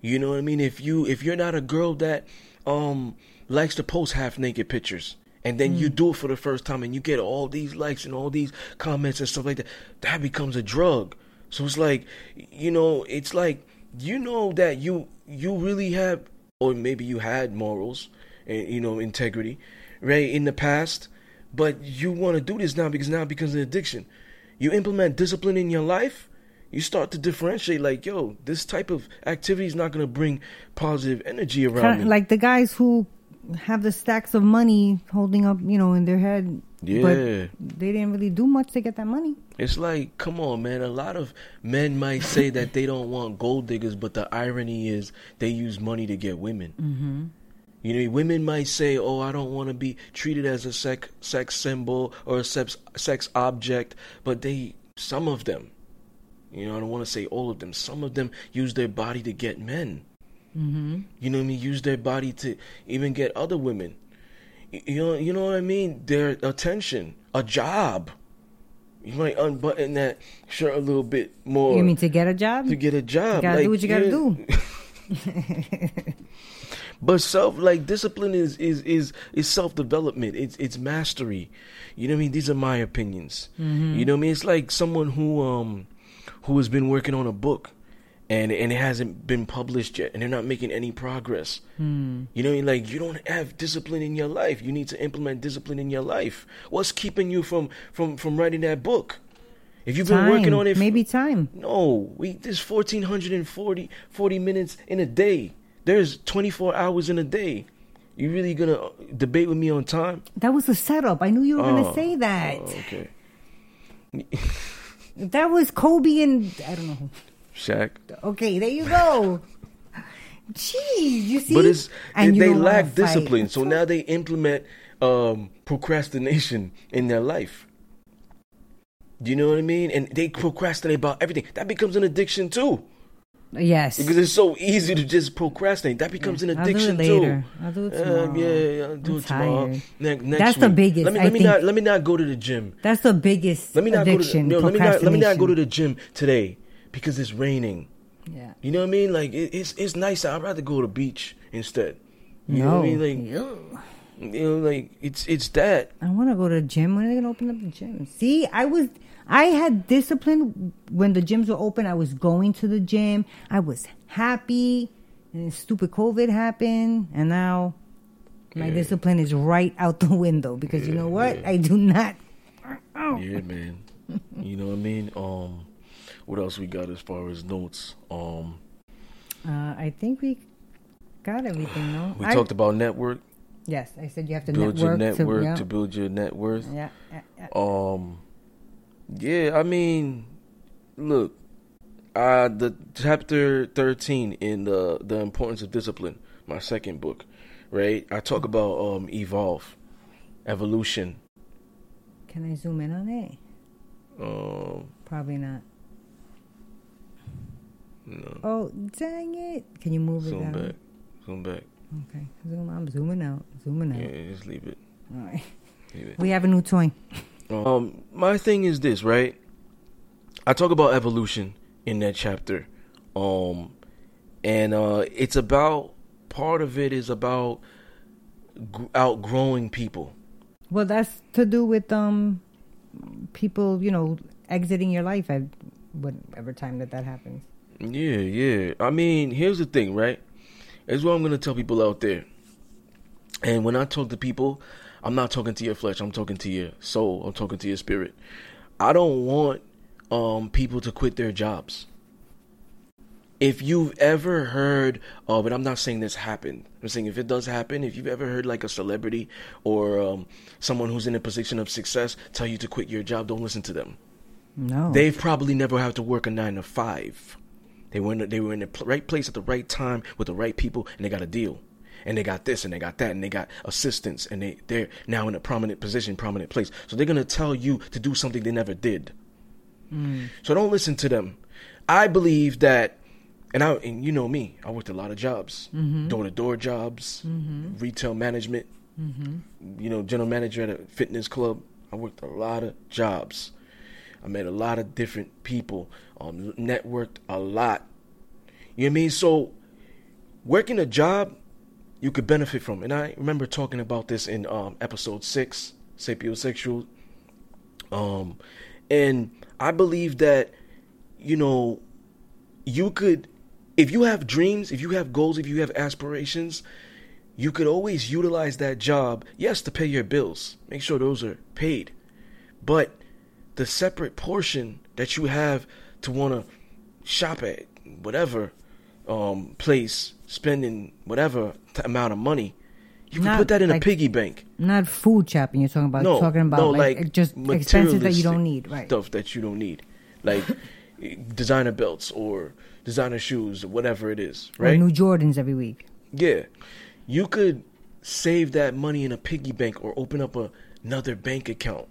You know what I mean? If you if you're not a girl that um likes to post half naked pictures and then you do it for the first time and you get all these likes and all these comments and stuff like that, that becomes a drug. So it's like you know, it's like you know that you you really have or maybe you had morals and you know integrity, right, in the past, but you want to do this now because now it becomes an addiction. You implement discipline in your life, you start to differentiate like, yo, this type of activity is not going to bring positive energy around Kinda me. like the guys who have the stacks of money holding up, you know, in their head. Yeah. But they didn't really do much to get that money. It's like, come on, man. A lot of men might say that they don't want gold diggers, but the irony is they use money to get women. Mm-hmm. You know, women might say, "Oh, I don't want to be treated as a sex sex symbol or a sex sex object," but they, some of them, you know, I don't want to say all of them. Some of them use their body to get men. Mm-hmm. You know what I mean? Use their body to even get other women. You know, you know what I mean? Their attention, a job. You might unbutton that shirt a little bit more You mean to get a job? to get a job. You gotta do what you gotta yeah. do. But self like discipline is is is is self development. It's it's mastery. You know what I mean? These are my opinions. Mm-hmm. You know what I mean? It's like someone who um who has been working on a book and and it hasn't been published yet and they're not making any progress. Hmm. You know what I mean? Like you don't have discipline in your life. You need to implement discipline in your life. What's keeping you from from from writing that book? If you've been working on it, f- Maybe time. no, we there's 1440 40 minutes in a day. There's 24 hours in a day. You really gonna debate with me on time? That was a setup. I knew you were Oh. say that. Oh, okay. That was Kobe and I don't know. Shaq. Okay, there you go. Jeez, you see? But it's And they, they don't wanna lack discipline. So now they implement um, procrastination in their life. Do you know what I mean? And they procrastinate about everything. That becomes an addiction too. Yes. Because it's so easy to just procrastinate. That becomes an addiction I'll do it later. too. I'll do it Uh, tomorrow. yeah, I'll do I'm it tomorrow. Ne- next That's the biggest, Let me let me not let me not go to the gym. That's the biggest Let me not addiction. go to no, let me not let me not go to the gym today because it's raining. Yeah. You know what I mean? Like it, it's it's nice. I'd rather go to the beach instead. You know No. what I mean? Like you know, like it's it's that. I want to go to the gym. When are they gonna open up the gym? See, I was, I had discipline when the gyms were open. I was going to the gym. I was happy, and stupid COVID happened, and now my discipline is right out the window because you know what? I do not. Yeah, man. you know what I mean? Um, what else we got as far as notes? Um, Uh, I think we got everything. No, we I- talked about network. Yes, I said you have to Build your network, network to, yeah, to build your net worth. yeah, yeah, yeah. Um, yeah, I mean, look, uh, the chapter thirteen in the the importance of discipline, my second book, right? I talk about um evolve, evolution. Can I zoom in on it? Um, Probably not. no, Oh, dang it! Can you move it zoom back, zoom back. Okay, zoom. I'm zooming out. Zooming out. Yeah, just leave it. All right. Leave it. We have a new toy. Um, my thing is this, right? I talk about evolution in that chapter, um, and uh, it's about part of it is about g- outgrowing people. Well, that's to do with um people, you know, exiting your life at whatever time that that happens. Yeah, yeah. I mean, here's the thing, right? It's what I'm gonna tell people out there. And when I talk to people, I'm not talking to your flesh. I'm talking to your soul. I'm talking to your spirit. I don't want um people to quit their jobs. if you've ever heard of, and I'm not saying this happened, I'm saying if it does happen, if you've ever heard like a celebrity or um, someone who's in a position of success tell you to quit your job, don't listen to them. No. They've probably never had to work a nine to five. They were in the, they were in the right place at the right time with the right people, and they got a deal, and they got this, and they got that, and they got assistance, and they they're now in a prominent position, prominent place. So they're gonna tell you to do something they never did. Hmm. So don't listen to them. I believe that, and I and you know me, I worked a lot of jobs, door to door jobs, mm-hmm. retail management, mm-hmm. you know, general manager at a fitness club. I worked a lot of jobs. I met a lot of different people, um, networked a lot. You know what I mean? So, working a job you could benefit from, and I remember talking about this in um, episode six, sapiosexual. Um, and I believe that, you know, you could, if you have dreams, if you have goals, if you have aspirations, you could always utilize that job, yes, to pay your bills, make sure those are paid, but the separate portion that you have to want to shop at whatever um, place, spending whatever t- amount of money, you can put that in like- a piggy bank. Not food shopping. You're talking about. No, talking about no, like, like, just expenses that you don't need, right? Stuff that you don't need, like designer belts or designer shoes or whatever it is, Or right? new Jordans every week. Yeah, you could save that money in a piggy bank or open up a, another bank account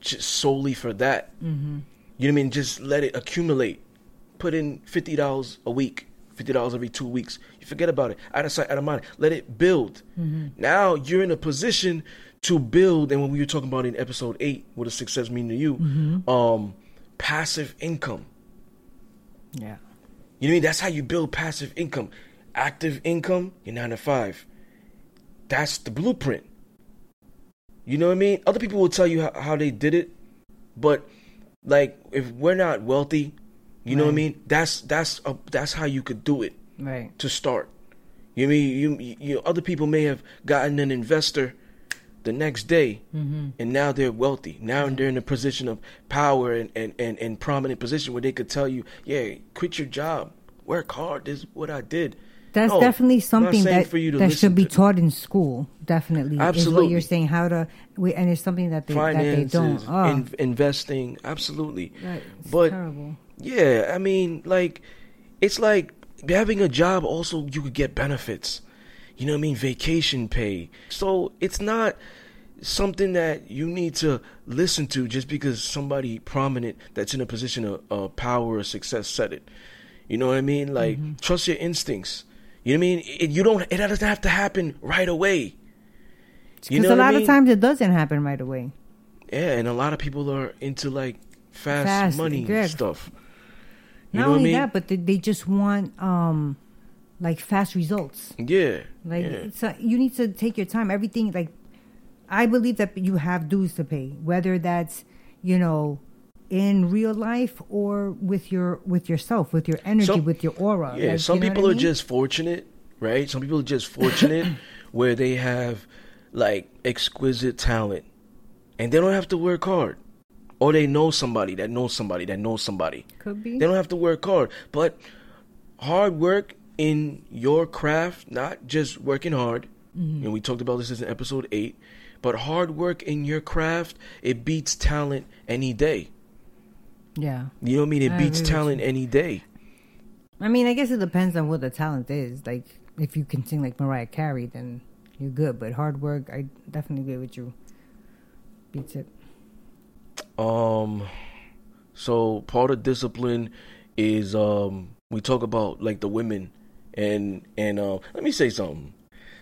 just solely for that. Mm-hmm. You know what I mean? Just let it accumulate. Put in fifty dollars a week, fifty dollars every two weeks. You forget about it. Out of sight, out of mind. Let it build. Now you're in a position to build. And when we were talking about in episode eight, what does success mean to you? Um, passive income. Yeah. You know what I mean? That's how you build passive income. Active income, you're nine to five. That's the blueprint. You know what I mean? Other people will tell you how, how they did it, but like if we're not wealthy, you know what I mean? That's that's a, that's how you could do it Right. to start. You mean you, you, other people may have gotten an investor the next day mm-hmm. and now they're wealthy. Now they're in a position of power and, and, and, and prominent position where they could tell you, yeah, quit your job. Work hard. This is what I did. That's No, definitely something that for you to that should be taught in school. Definitely, is what you're saying. How to, we, and it's something that they that they don't. Oh, in, investing, absolutely. but terrible. Yeah, I mean, like, it's like having a job. Also, you could get benefits. You know what I mean? Vacation pay. So it's not something that you need to listen to just because somebody prominent that's in a position of, of power or success said it. You know what I mean? Like, Mm-hmm. trust your instincts. You know what I mean? It, you don't. It doesn't have to happen right away. You Because know a lot I mean? of times it doesn't happen right away. Yeah, and a lot of people are into like fast, Fast, money yeah. stuff. Not what I only mean? that, but they, they just want um, like fast results. Yeah. Like yeah. it's a, you need to take your time. Everything like I believe that you have dues to pay, whether that's you know in real life or with your with yourself, with your energy, Some- with your aura. Yeah, Like, some you know people I are just fortunate, right? Some people are just fortunate where they have like exquisite talent and they don't have to work hard. Or they know somebody that knows somebody that knows somebody. could be. They don't have to work hard. But hard work in your craft, not just working hard, Mm-hmm. and we talked about this in episode 8, but hard work in your craft, it beats talent any day. Yeah. You know what I mean? It I beats talent any day. I mean, I guess it depends on what the talent is. Like, if you can sing like Mariah Carey, then you're good. But hard work, I definitely agree with you. Beats it. Um, so part of discipline is um we talk about like the women and and uh, let me say something.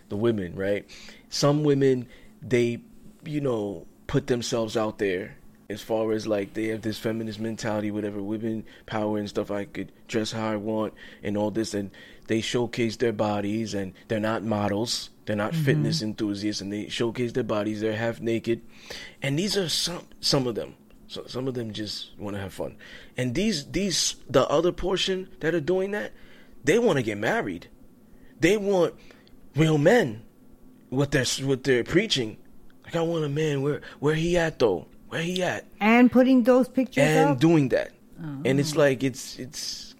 The women, right? Some women they you know put themselves out there as far as like they have this feminist mentality, whatever women power and stuff. I could dress how I want and all this, and they showcase their bodies and they're not models. They're not fitness enthusiasts, and they showcase their bodies. They're half naked, and these are some some of them. So some of them just want to have fun, and these these the other portion that are doing that, they want to get married. They want real men. What they're what they're preaching. Like I want a man. Where where he at though? Where he at? And putting those pictures and up. doing that. Oh. And it's like it's it's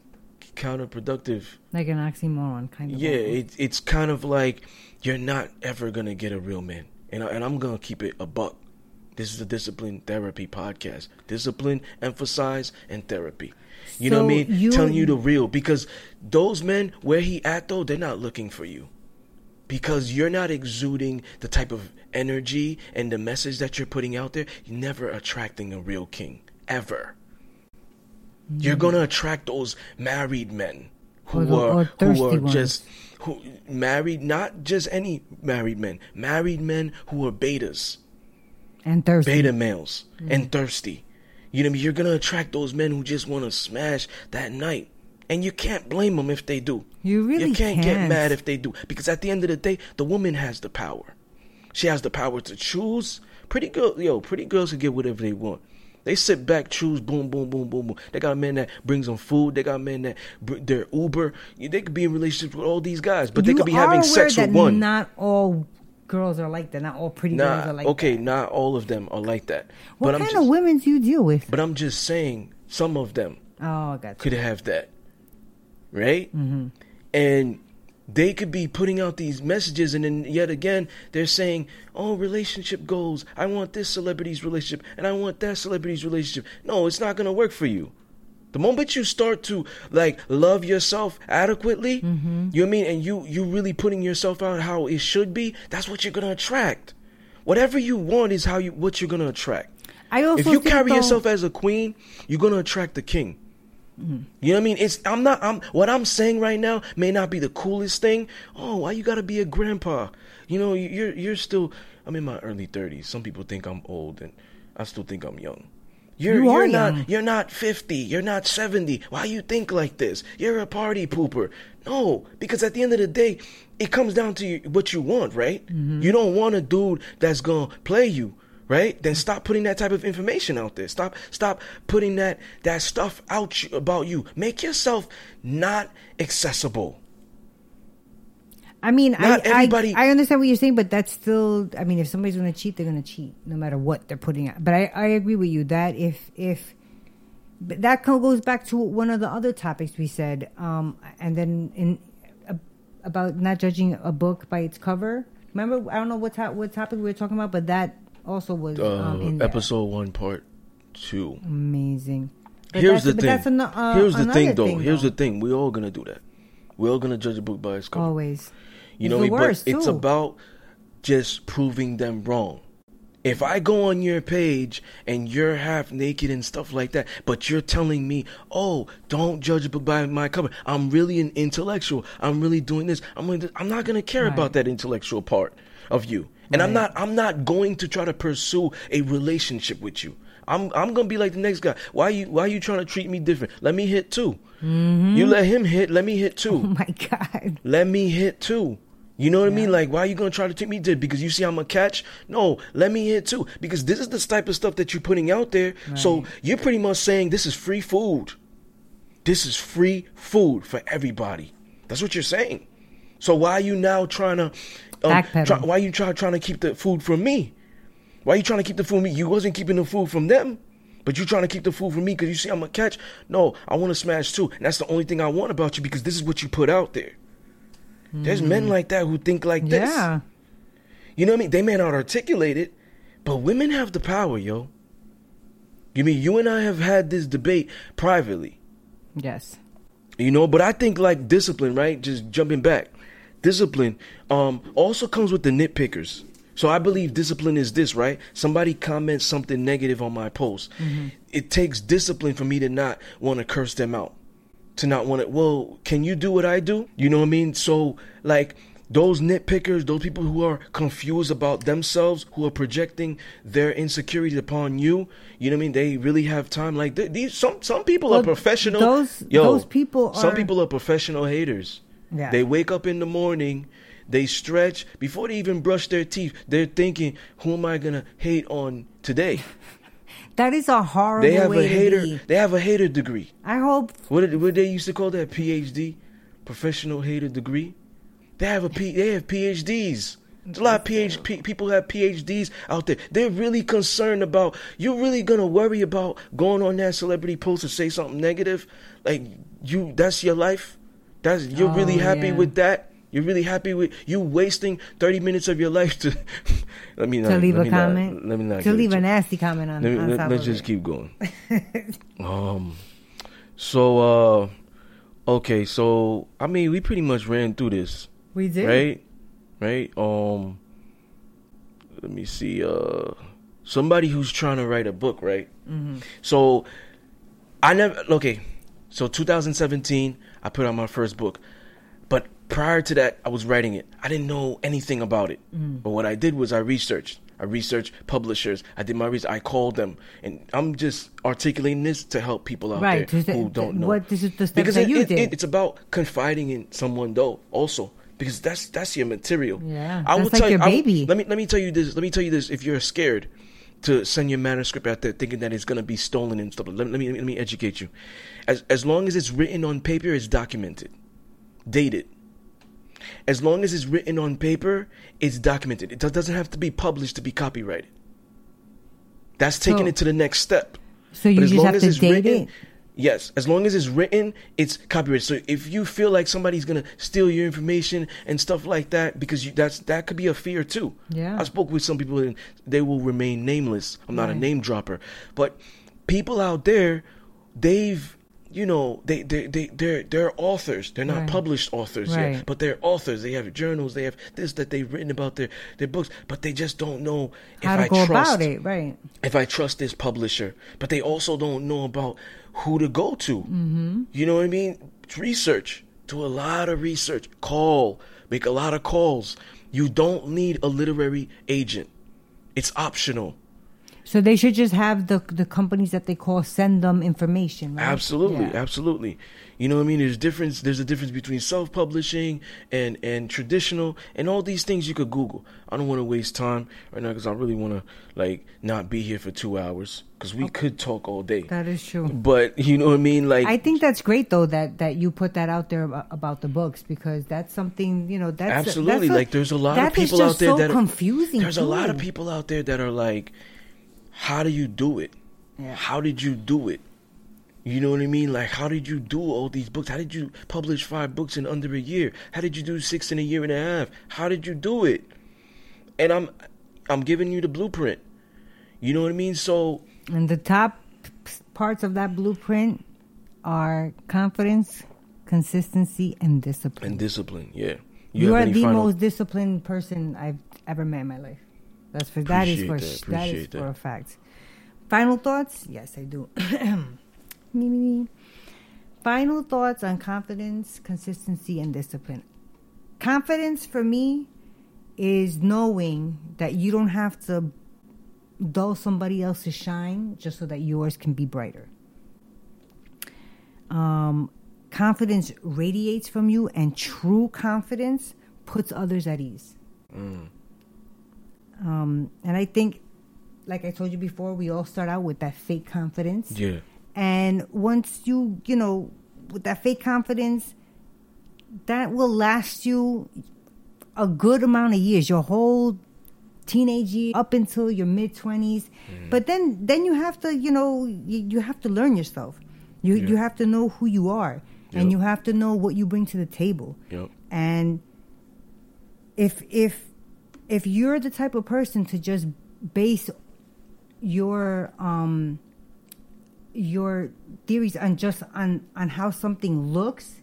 counterproductive. Like an oxymoron, kind of. Yeah, it, it's kind of like you're not ever gonna get a real man, and I, and I'm gonna keep it a buck. This is a discipline therapy podcast. Discipline, emphasize, and therapy. You know what I mean? you- Telling you the real because those men where he at though, they're not looking for you because you're not exuding the type of energy and the message that you're putting out there. You're never attracting a real king ever. You're gonna attract those married men who Or the- are or who are ones. just who married, not just any married men, married men who are betas, and thirsty. beta males, Mm. and thirsty. You know, what I mean? you're gonna attract those men who just want to smash that night, and you can't blame them if they do. You really you can't, get can't. mad if they do, because at the end of the day, the woman has the power. She has the power to choose. Pretty girl, yo, pretty girls can get whatever they want. They sit back, choose, boom, boom, boom, boom, boom. They got men that brings them food. They got men that br- they're Uber. They could be in relationships with all these guys, but they could be having sex with one. Not all girls are like that. Not all pretty girls are like okay, that. not all of them are like that. What but I'm kind just, of women do you deal with? But I'm just saying, some of them Oh, I got could have that, right? Mm-hmm. And they could be putting out these messages, and then yet again they're saying, "Oh, relationship goals. I want this celebrity's relationship, and I want that celebrity's relationship." No, it's not gonna work for you. The moment you start to like love yourself adequately, Mm-hmm. you know what I mean, and you you really putting yourself out how it should be, that's what you're gonna attract. Whatever you want is how you what you're gonna attract. I also if you carry though- yourself as a queen, you're gonna attract the king. You know what I mean? It's I'm not I'm what I'm saying right now may not be the coolest thing. Oh, why you gotta be a grandpa? You know, you're you're still I'm in my early thirties. Some people think I'm old and I still think I'm young. You're You are are not young. you're not fifty, you're not seventy. Why you think like this? You're a party pooper. No, because at the end of the day, it comes down to you, what you want, right? Mm-hmm. You don't want a dude that's gonna play you right? Then stop putting that type of information out there. Stop stop putting that that stuff out you, about you. Make yourself not accessible. I mean, Not I, everybody- I I understand what you're saying, but that's still. I mean, if somebody's going to cheat, they're going to cheat, no matter what they're putting out. But I, I agree with you that if if but that goes back to one of the other topics we said, um, and then in uh, about not judging a book by its cover. Remember, I don't know what to- what topic we were talking about, but that also was um, in there. Uh, episode one, part two. amazing. But Here's that's- the but thing. That's ano- uh, Here's the another thing, though. Here's the thing. We're all gonna do that. We're all gonna judge a book by its cover. Always. You know, the what I mean? worst, but it's too. about just proving them wrong. If I go on your page and you're half naked and stuff like that, but you're telling me, "Oh, don't judge by my cover," I'm really an intellectual. I'm really doing this. I'm really, I'm not gonna care Right. about that intellectual part of you, and I'm not. I'm not going to try to pursue a relationship with you. I'm. I'm gonna be like the next guy. Why you? Why you trying to treat me different? Let me hit too. You mm-hmm. let him hit. Let me hit too Oh my god. let me hit too. You know what I mean? Like, why are you gonna try to take me dead? Because you see I'm a catch? No, let me hit too. Because this is the type of stuff that you're putting out there. So you're pretty much saying this is free food. This is free food for everybody. That's what you're saying. So why are you now trying to? Um, try, why are you try, trying to keep the food from me? Why are you trying to keep the food from me? You wasn't keeping the food from them. But you're trying to keep the food from me because you see I'm a catch? No, I want to smash too. And that's the only thing I want about you because this is what you put out there. There's men like that who think like this. Yeah. You know what I mean? They may not articulate it, but women have the power, yo. You mean you and I have had this debate privately, Yes. you know? But I think like discipline, right? Just jumping back, discipline um, also comes with the nitpickers. So I believe discipline is this, right? Somebody comments something negative on my post. It takes discipline for me to not want to curse them out, to not want to. Well, can you do what I do? You know what I mean? So like those nitpickers, those people who are confused about themselves, who are projecting their insecurities upon you. You know what I mean? They really have time. Like th- these, some some people Well, are professional. those- Yo, those people Some people are professional haters. Yeah. They wake up in the morning, they stretch before they even brush their teeth. They're thinking, "Who am I gonna hate on today?" That is a horrible They have a hater. They have a hater degree. I hope What did, what they used to call that? PhD, professional hater degree. They have a P. They have PhDs. A lot of PhD people have PhDs out there. They're really concerned about. You're really gonna worry about going on that celebrity post to say something negative, like you that's your life. That's you're Oh, really happy yeah. with that. You're really happy with you wasting thirty minutes of your life to let me not to leave let a me not- comment. let me not to leave a nasty comment on. let, me- on let, of just it. keep going. um, so uh, okay, so I mean, we pretty much ran through this, We did. right? Right. Um, let me see. Uh, somebody who's trying to write a book, right? Mm-hmm. So I never. Okay, so 2017, I put out my first book, prior to that, I was writing it. I didn't know anything about it, Mm. but what I did was I researched. I researched publishers. I did my research. I called them, and I'm just articulating this to help people out Right, there to- who to- don't know. what this is the steps because that it- you it- did. it- it's about confiding in someone, though. Also, because that's that's your material. Yeah, I will like tell you. your I baby. let me let me tell you this. Let me tell you this. If you're scared to send your manuscript out there thinking that it's gonna be stolen and stuff, let, let me let me educate you. As as long as it's written on paper, it's documented, dated. As long as it's written on paper, it's documented. It doesn't have to be published to be copyrighted. That's taking So- it to the next step. So you But as just long have as to it's date written, it. Yes, as long as it's written, it's copyrighted. So if you feel like somebody's gonna steal your information and stuff like that, because you, that's that could be a fear too. Yeah. I spoke with some people and they will remain nameless. I'm not a name dropper, but people out there, they've you know they they they they're they're authors. They're not Right. published authors Right. yet, but they're authors. They have journals. They have this that they've written about their their books, but they just don't know if How to I go trust about it, right? if I trust this publisher, but they also don't know about who to go to. Mm-hmm. You know what I mean? Research. Do a lot of research. Call. Make a lot of calls. You don't need a literary agent. It's optional. So they should just have the the companies that they call send them information. Right? Absolutely, Yeah. absolutely. You know what I mean? There's difference. There's a difference between self-publishing and and traditional, and all these things you could Google. I don't want to waste time right now because I really want to like not be here for two hours because we could talk all day. That is true. But you know what I mean? Like I think that's great though that that you put that out there about, the books because that's something you know that's absolutely that's like there's a lot of people out there so that are confusing. There's a lot of people out there that are like, how do you do it? Yeah. How did you do it? You know what I mean? Like, how did you do all these books? How did you publish five books in under a year? How did you do six in a year and a half? How did you do it? And I'm, I'm giving you the blueprint. You know what I mean? So And the top parts of that blueprint are confidence, consistency, and discipline. and discipline, yeah. you, have are the final- most disciplined person I've ever met in my life. That's for that is for that, that is for a fact. Final thoughts? Yes, I do. me, me, me. Final thoughts on confidence, consistency, and discipline. Confidence for me is knowing that you don't have to dull somebody else's shine just so that yours can be brighter. Um, confidence radiates from you, and true confidence puts others at ease. Um, and I think, like I told you before, we all start out with that fake confidence. Yeah. And once you, you know, with that fake confidence, that will last you a good amount of years, your whole teenage year up until your mid 20s. But then then you have to, you know, you, you have to learn yourself. You you have to know who you are and you have to know what you bring to the table. Yep. And if if if you're the type of person to just base your um your theories on just on on how something looks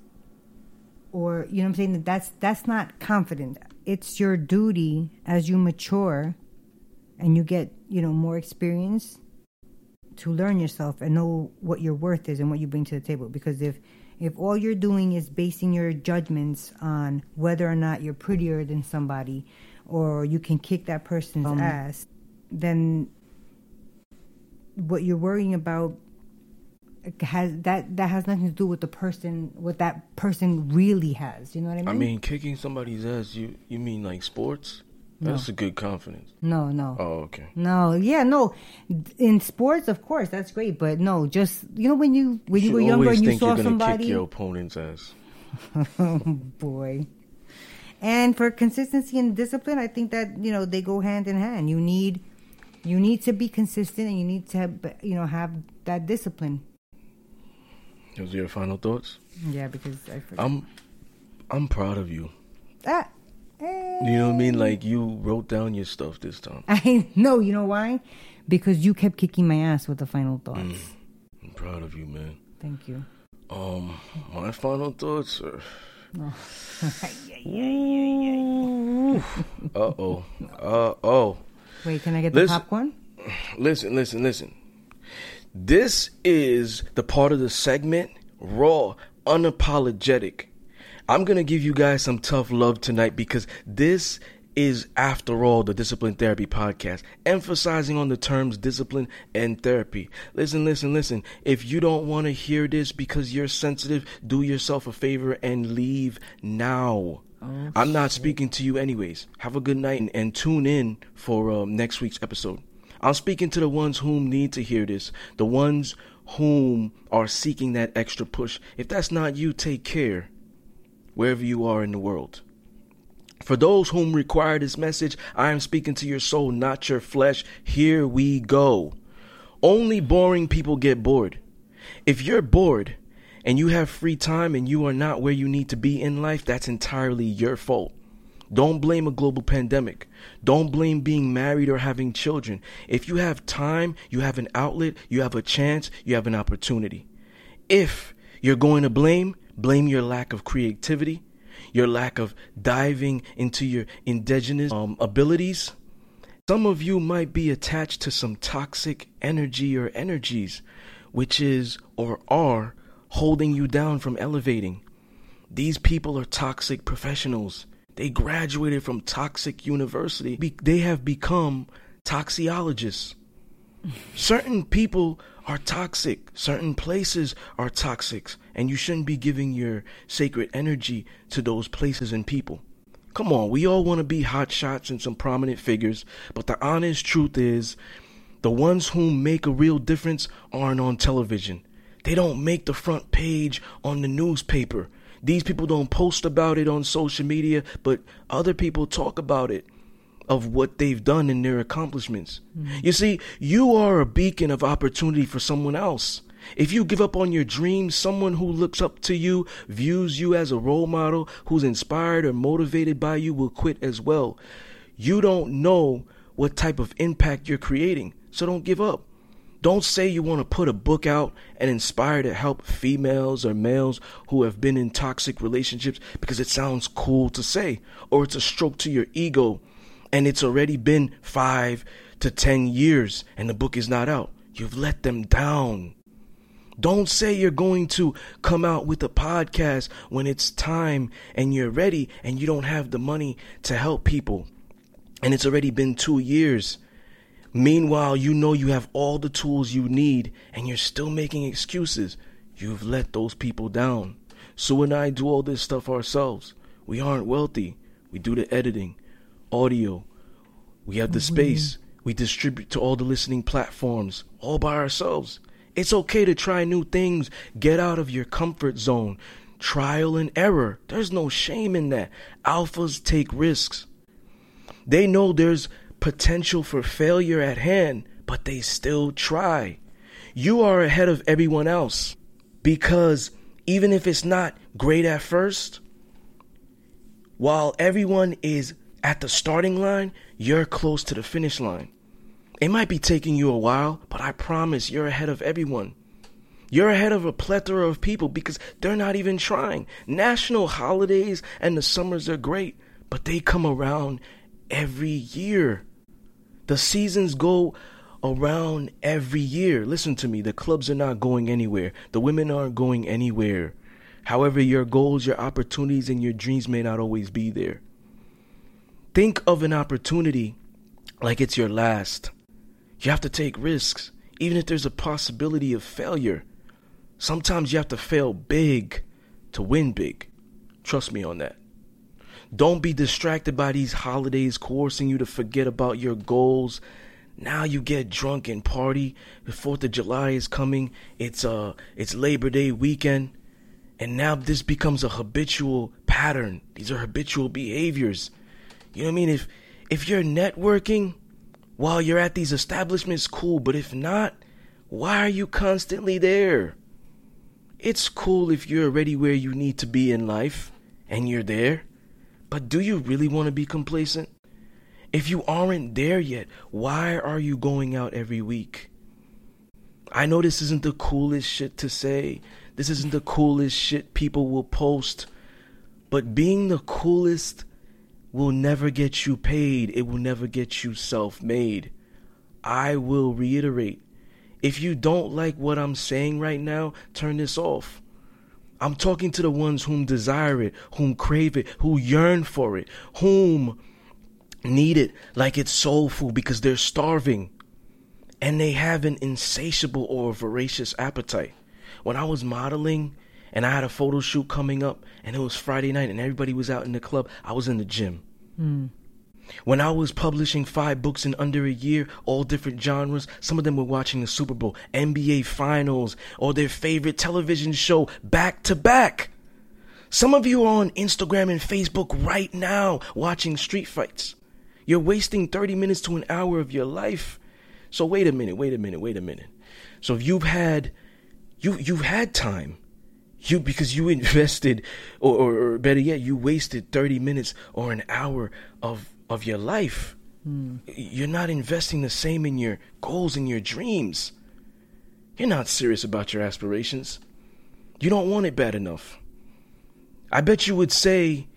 or you know I'm saying? That that's that's not confident. It's your duty as you mature and you get you know more experience to learn yourself and know what your worth is and what you bring to the table. Because if if all you're doing is basing your judgments on whether or not you're prettier than somebody or you can kick that person's um, ass then what you're worrying about has that that has nothing to do with the person what that person really has you know what i mean I mean, kicking somebody's ass. You you mean like sports? That's a good confidence. no no Oh, okay. no yeah no in sports of course that's great but no just you know when you when you, should were younger and you think saw you're gonna somebody kick your opponent's ass. oh boy and for consistency and discipline i think that you know they go hand in hand you need you need to be consistent and you need to have, you know have that discipline Those are your final thoughts. Yeah, because I forgot. I'm I'm proud of you. ah, eh. You know what I mean? Like you wrote down your stuff this time. I know. You know why? Because you kept kicking my ass with the final thoughts. Mm. I'm proud of you, man. Thank you. Um, my final thoughts are. Uh oh. Uh oh. Wait, can I get the Listen. popcorn? Listen, listen, listen. This is the part of the segment raw, unapologetic. I'm going to give you guys some tough love tonight because this is, after all, the Discipline Therapy podcast, emphasizing on the terms discipline and therapy. Listen, listen, listen. If you don't want to hear this because you're sensitive, do yourself a favor and leave now. I'm not speaking to you anyways. Have a good night and, and tune in for um, next week's episode. I'm speaking to the ones whom need to hear this, the ones whom are seeking that extra push. If that's not you, take care wherever you are in the world. For those whom require this message, I am speaking to your soul, not your flesh. Here we go. Only boring people get bored. If you're bored and you have free time and you are not where you need to be in life, that's entirely your fault. Don't blame a global pandemic. Don't blame being married or having children. If you have time, you have an outlet, you have a chance, you have an opportunity. If you're going to blame, blame your lack of creativity, your lack of diving into your indigenous um, abilities. Some of you might be attached to some toxic energy or energies, which is or are holding you down from elevating. These people are toxic professionals. They graduated from toxic university. Be- they have become toxicologists. Certain people are toxic. Certain places are toxic. And you shouldn't be giving your sacred energy to those places and people. Come on, we all want to be hot shots and some prominent figures, but the honest truth is the ones who make a real difference aren't on television. They don't make the front page on the newspaper. These people don't post about it on social media, but other people talk about it of what they've done and their accomplishments. Mm-hmm. You see, you are a beacon of opportunity for someone else. If you give up on your dreams, someone who looks up to you, views you as a role model, who's inspired or motivated by you will quit as well. You don't know what type of impact you're creating, so don't give up. Don't say you want to put a book out and inspire to help females or males who have been in toxic relationships because it sounds cool to say, or it's a stroke to your ego and it's already been five to ten years and the book is not out. You've let them down. Don't say you're going to come out with a podcast when it's time and you're ready and you don't have the money to help people. And it's already been two years. Meanwhile, you know you have all the tools you need and you're still making excuses. You've let those people down. Sue and I do all this stuff ourselves. We aren't wealthy. We do the editing, audio. We have the oh, space. We distribute to all the listening platforms all by ourselves. It's okay to try new things. Get out of your comfort zone. Trial and error. There's no shame in that. Alphas take risks. They know there's potential for failure at hand, but they still try. You are ahead of everyone else because even if it's not great at first, while everyone is at the starting line, you're close to the finish line. It might be taking you a while, but I promise you're ahead of everyone. You're ahead of a plethora of people because they're not even trying. National holidays and the summers are great, but they come around every year. The seasons go around every year. Listen to me, the clubs are not going anywhere. The women aren't going anywhere. However, your goals, your opportunities, and your dreams may not always be there. Think of an opportunity like it's your last. You have to take risks, even if there's a possibility of failure. Sometimes you have to fail big to win big. Trust me on that. Don't be distracted by these holidays coercing you to forget about your goals. Now you get drunk and party. The 4th of July is coming. It's uh it's Labor Day weekend. And now this becomes a habitual pattern. These are habitual behaviors. You know what I mean? If if you're networking while you're at these establishments, cool. But if not, why are you constantly there? It's cool if you're already where you need to be in life and you're there, but do you really want to be complacent? If you aren't there yet, why are you going out every week? I know this isn't the coolest shit to say. This isn't the coolest shit people will post. But being the coolest will never get you paid. It will never get you self made. I will reiterate if you don't like what I'm saying right now, turn this off. I'm talking to the ones whom desire it, whom crave it, who yearn for it, whom need it like it's soul food because they're starving and they have an insatiable or voracious appetite. When I was modeling and I had a photo shoot coming up and it was Friday night and everybody was out in the club, I was in the gym. Mm. When I was publishing five books in under a year, all different genres, some of them were watching the Super Bowl, NBA Finals, or their favorite television show back to back. Some of you are on Instagram and Facebook right now watching street fights. You're wasting 30 minutes to an hour of your life. So wait a minute, wait a minute, wait a minute. So if you've had you you've had time. You because you invested or, or, or better yet, you wasted 30 minutes or an hour of of your life. Mm. You're not investing the same in your goals and your dreams. You're not serious about your aspirations. You don't want it bad enough. I bet you would say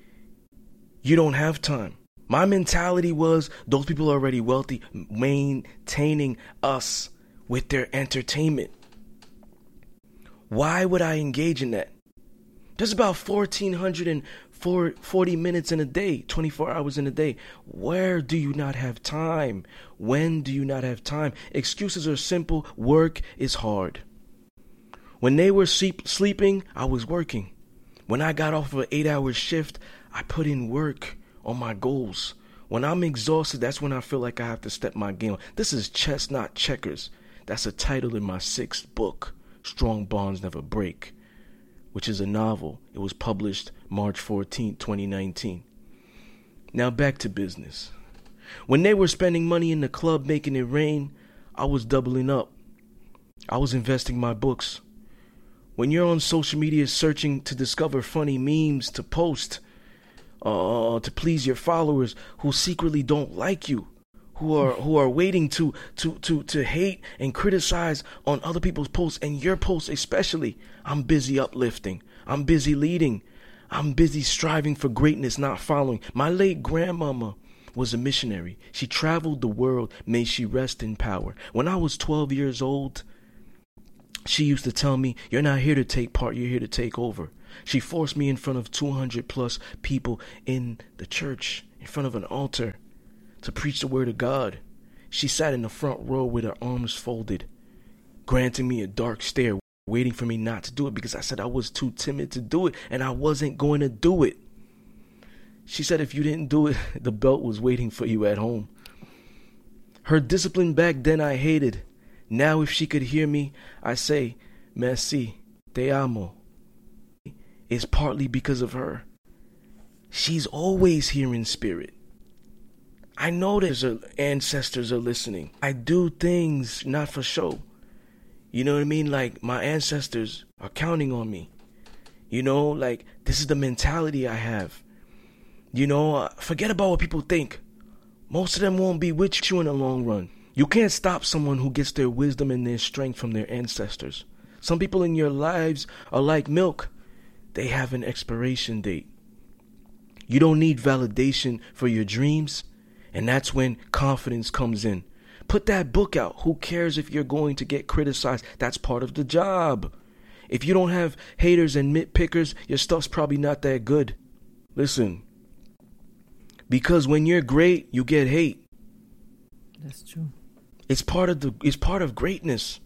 you don't have time. My mentality was those people are already wealthy, maintaining us with their entertainment. Why would I engage in that? There's about 1,400 for 40 minutes in a day, 24 hours in a day. Where do you not have time? When do you not have time? Excuses are simple. Work is hard. When they were sleep- sleeping, I was working. When I got off of an eight hour shift, I put in work on my goals. When I'm exhausted, that's when I feel like I have to step my game. This is chess, not checkers. That's a title in my sixth book, Strong Bonds Never Break which is a novel. It was published March 14, 2019. Now back to business. When they were spending money in the club making it rain, I was doubling up. I was investing my books. When you're on social media searching to discover funny memes to post, uh, to please your followers who secretly don't like you, who are who are waiting to to to to hate and criticize on other people's posts and your posts especially. I'm busy uplifting. I'm busy leading. I'm busy striving for greatness, not following. My late grandmama was a missionary. She traveled the world. May she rest in power. When I was 12 years old, she used to tell me, You're not here to take part, you're here to take over. She forced me in front of 200 plus people in the church, in front of an altar to preach the word of God. She sat in the front row with her arms folded, granting me a dark stare, waiting for me not to do it because I said I was too timid to do it and I wasn't going to do it. She said if you didn't do it, the belt was waiting for you at home. Her discipline back then I hated. Now if she could hear me, I say, Merci, te amo. It's partly because of her. She's always here in spirit. I know that her ancestors are listening. I do things not for show. You know what I mean? Like my ancestors are counting on me. You know, like this is the mentality I have. You know, uh, forget about what people think. Most of them won't be with you in the long run. You can't stop someone who gets their wisdom and their strength from their ancestors. Some people in your lives are like milk. They have an expiration date. You don't need validation for your dreams. And that's when confidence comes in. Put that book out. Who cares if you're going to get criticized? That's part of the job. If you don't have haters and nitpickers, your stuff's probably not that good. Listen, because when you're great, you get hate. That's true. It's part of the it's part of greatness.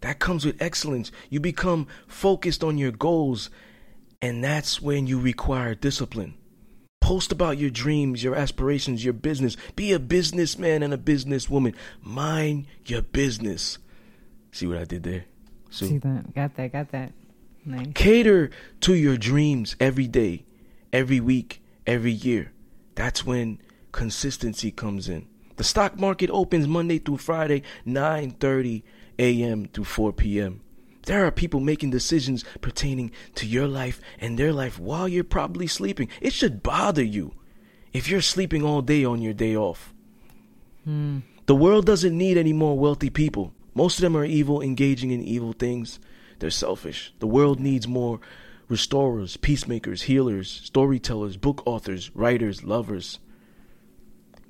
That comes with excellence. You become focused on your goals, and that's when you require discipline. Post about your dreams, your aspirations, your business. Be a businessman and a businesswoman. Mind your business. See what I did there? So, See that? Got that? Got that? Nice. Cater to your dreams every day, every week, every year. That's when consistency comes in. The stock market opens Monday through Friday, 9:30 a.m. to 4 p.m. There are people making decisions pertaining to your life and their life while you're probably sleeping. It should bother you if you're sleeping all day on your day off. Hmm. The world doesn't need any more wealthy people. Most of them are evil, engaging in evil things. They're selfish. The world needs more restorers, peacemakers, healers, storytellers, book authors, writers, lovers.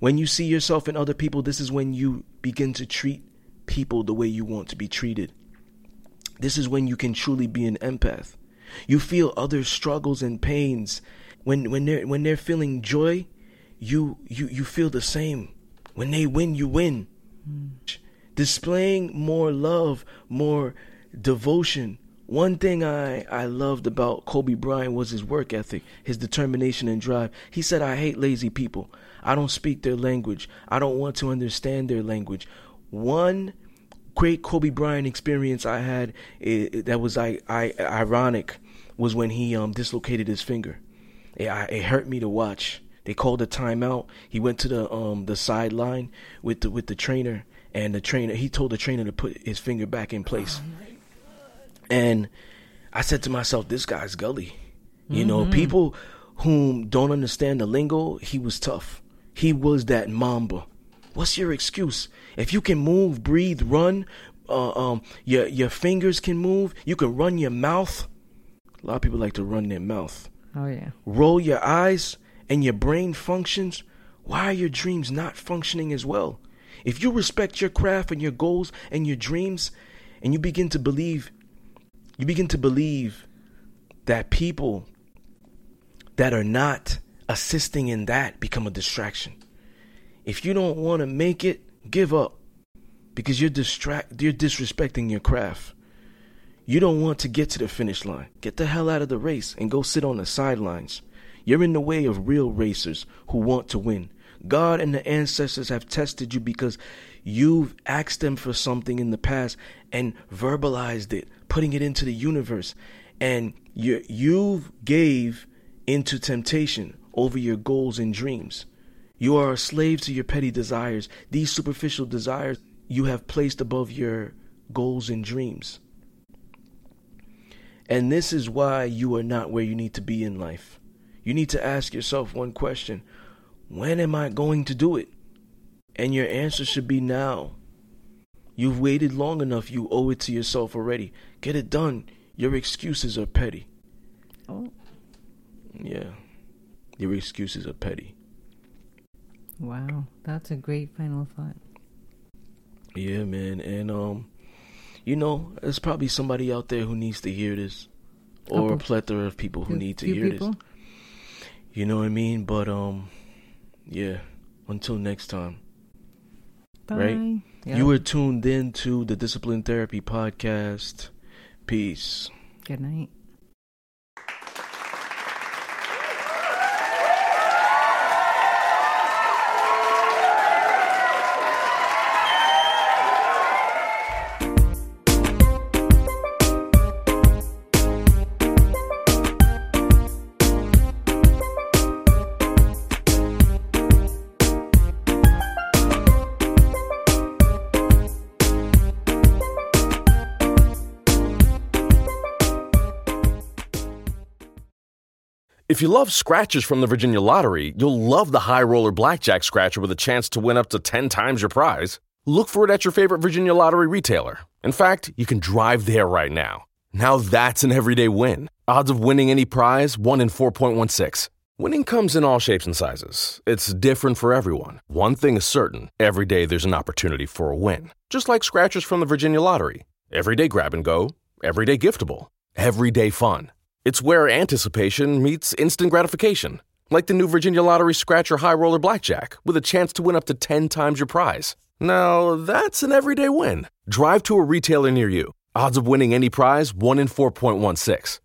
When you see yourself in other people, this is when you begin to treat people the way you want to be treated. This is when you can truly be an empath. You feel others' struggles and pains. When when they're when they're feeling joy, you you you feel the same. When they win, you win. Hmm. Displaying more love, more devotion. One thing I, I loved about Kobe Bryant was his work ethic, his determination and drive. He said, I hate lazy people. I don't speak their language. I don't want to understand their language. One great Kobe Bryant experience I had eh, that was I, I ironic was when he um dislocated his finger. It, I, it hurt me to watch. They called a timeout. He went to the um the sideline with the with the trainer, and the trainer he told the trainer to put his finger back in place. and I said to myself, "This guy's gully." You know, people whom don't understand the lingo. He was tough. He was that mamba. What's your excuse? If you can move, breathe, run, uh, um, your your fingers can move. You can run your mouth. A lot of people like to run their mouth Oh yeah. roll your eyes and your brain functions, why are your dreams not functioning as well? If you respect your craft and your goals and your dreams, and you begin to believe, you begin to believe that people that are not assisting in that become a distraction. If you don't want to make it, give up because you're distract you're disrespecting your craft. You don't want to get to the finish line. Get the hell out of the race and go sit on the sidelines. You're in the way of real racers who want to win. God and the ancestors have tested you because you've asked them for something in the past and verbalized it, putting it into the universe. And you you've gave into temptation over your goals and dreams. You are a slave to your petty desires. These superficial desires you have placed above your goals and dreams. And this is why you are not where you need to be in life. You need to ask yourself one question When am I going to do it? And your answer should be now. You've waited long enough, you owe it to yourself already. Get it done. Your excuses are petty. Oh Yeah. Your excuses are petty. Wow, that's a great final thought. Yeah, man. And um you know, there's probably somebody out there who needs to hear this. Or a plethora of people who Few- need to hear people? this. You know what I mean? But um yeah. Until next time. Right? Bye. You were tuned in to the Discipline Therapy Podcast. Peace. Good night. If you love scratchers from the Virginia Lottery, you'll love the High Roller Blackjack Scratcher with a chance to win up to 10 times your prize. Look for it at your favorite Virginia Lottery retailer. In fact, you can drive there right now. Now that's an everyday win. Odds of winning any prize 1 in 4.16. Winning comes in all shapes and sizes. It's different for everyone. One thing is certain every day there's an opportunity for a win. Just like scratchers from the Virginia Lottery. Everyday grab and go, everyday giftable, everyday fun. It's where anticipation meets instant gratification. Like the new Virginia Lottery Scratcher High Roller Blackjack with a chance to win up to 10 times your prize. Now, that's an everyday win. Drive to a retailer near you. Odds of winning any prize 1 in 4.16.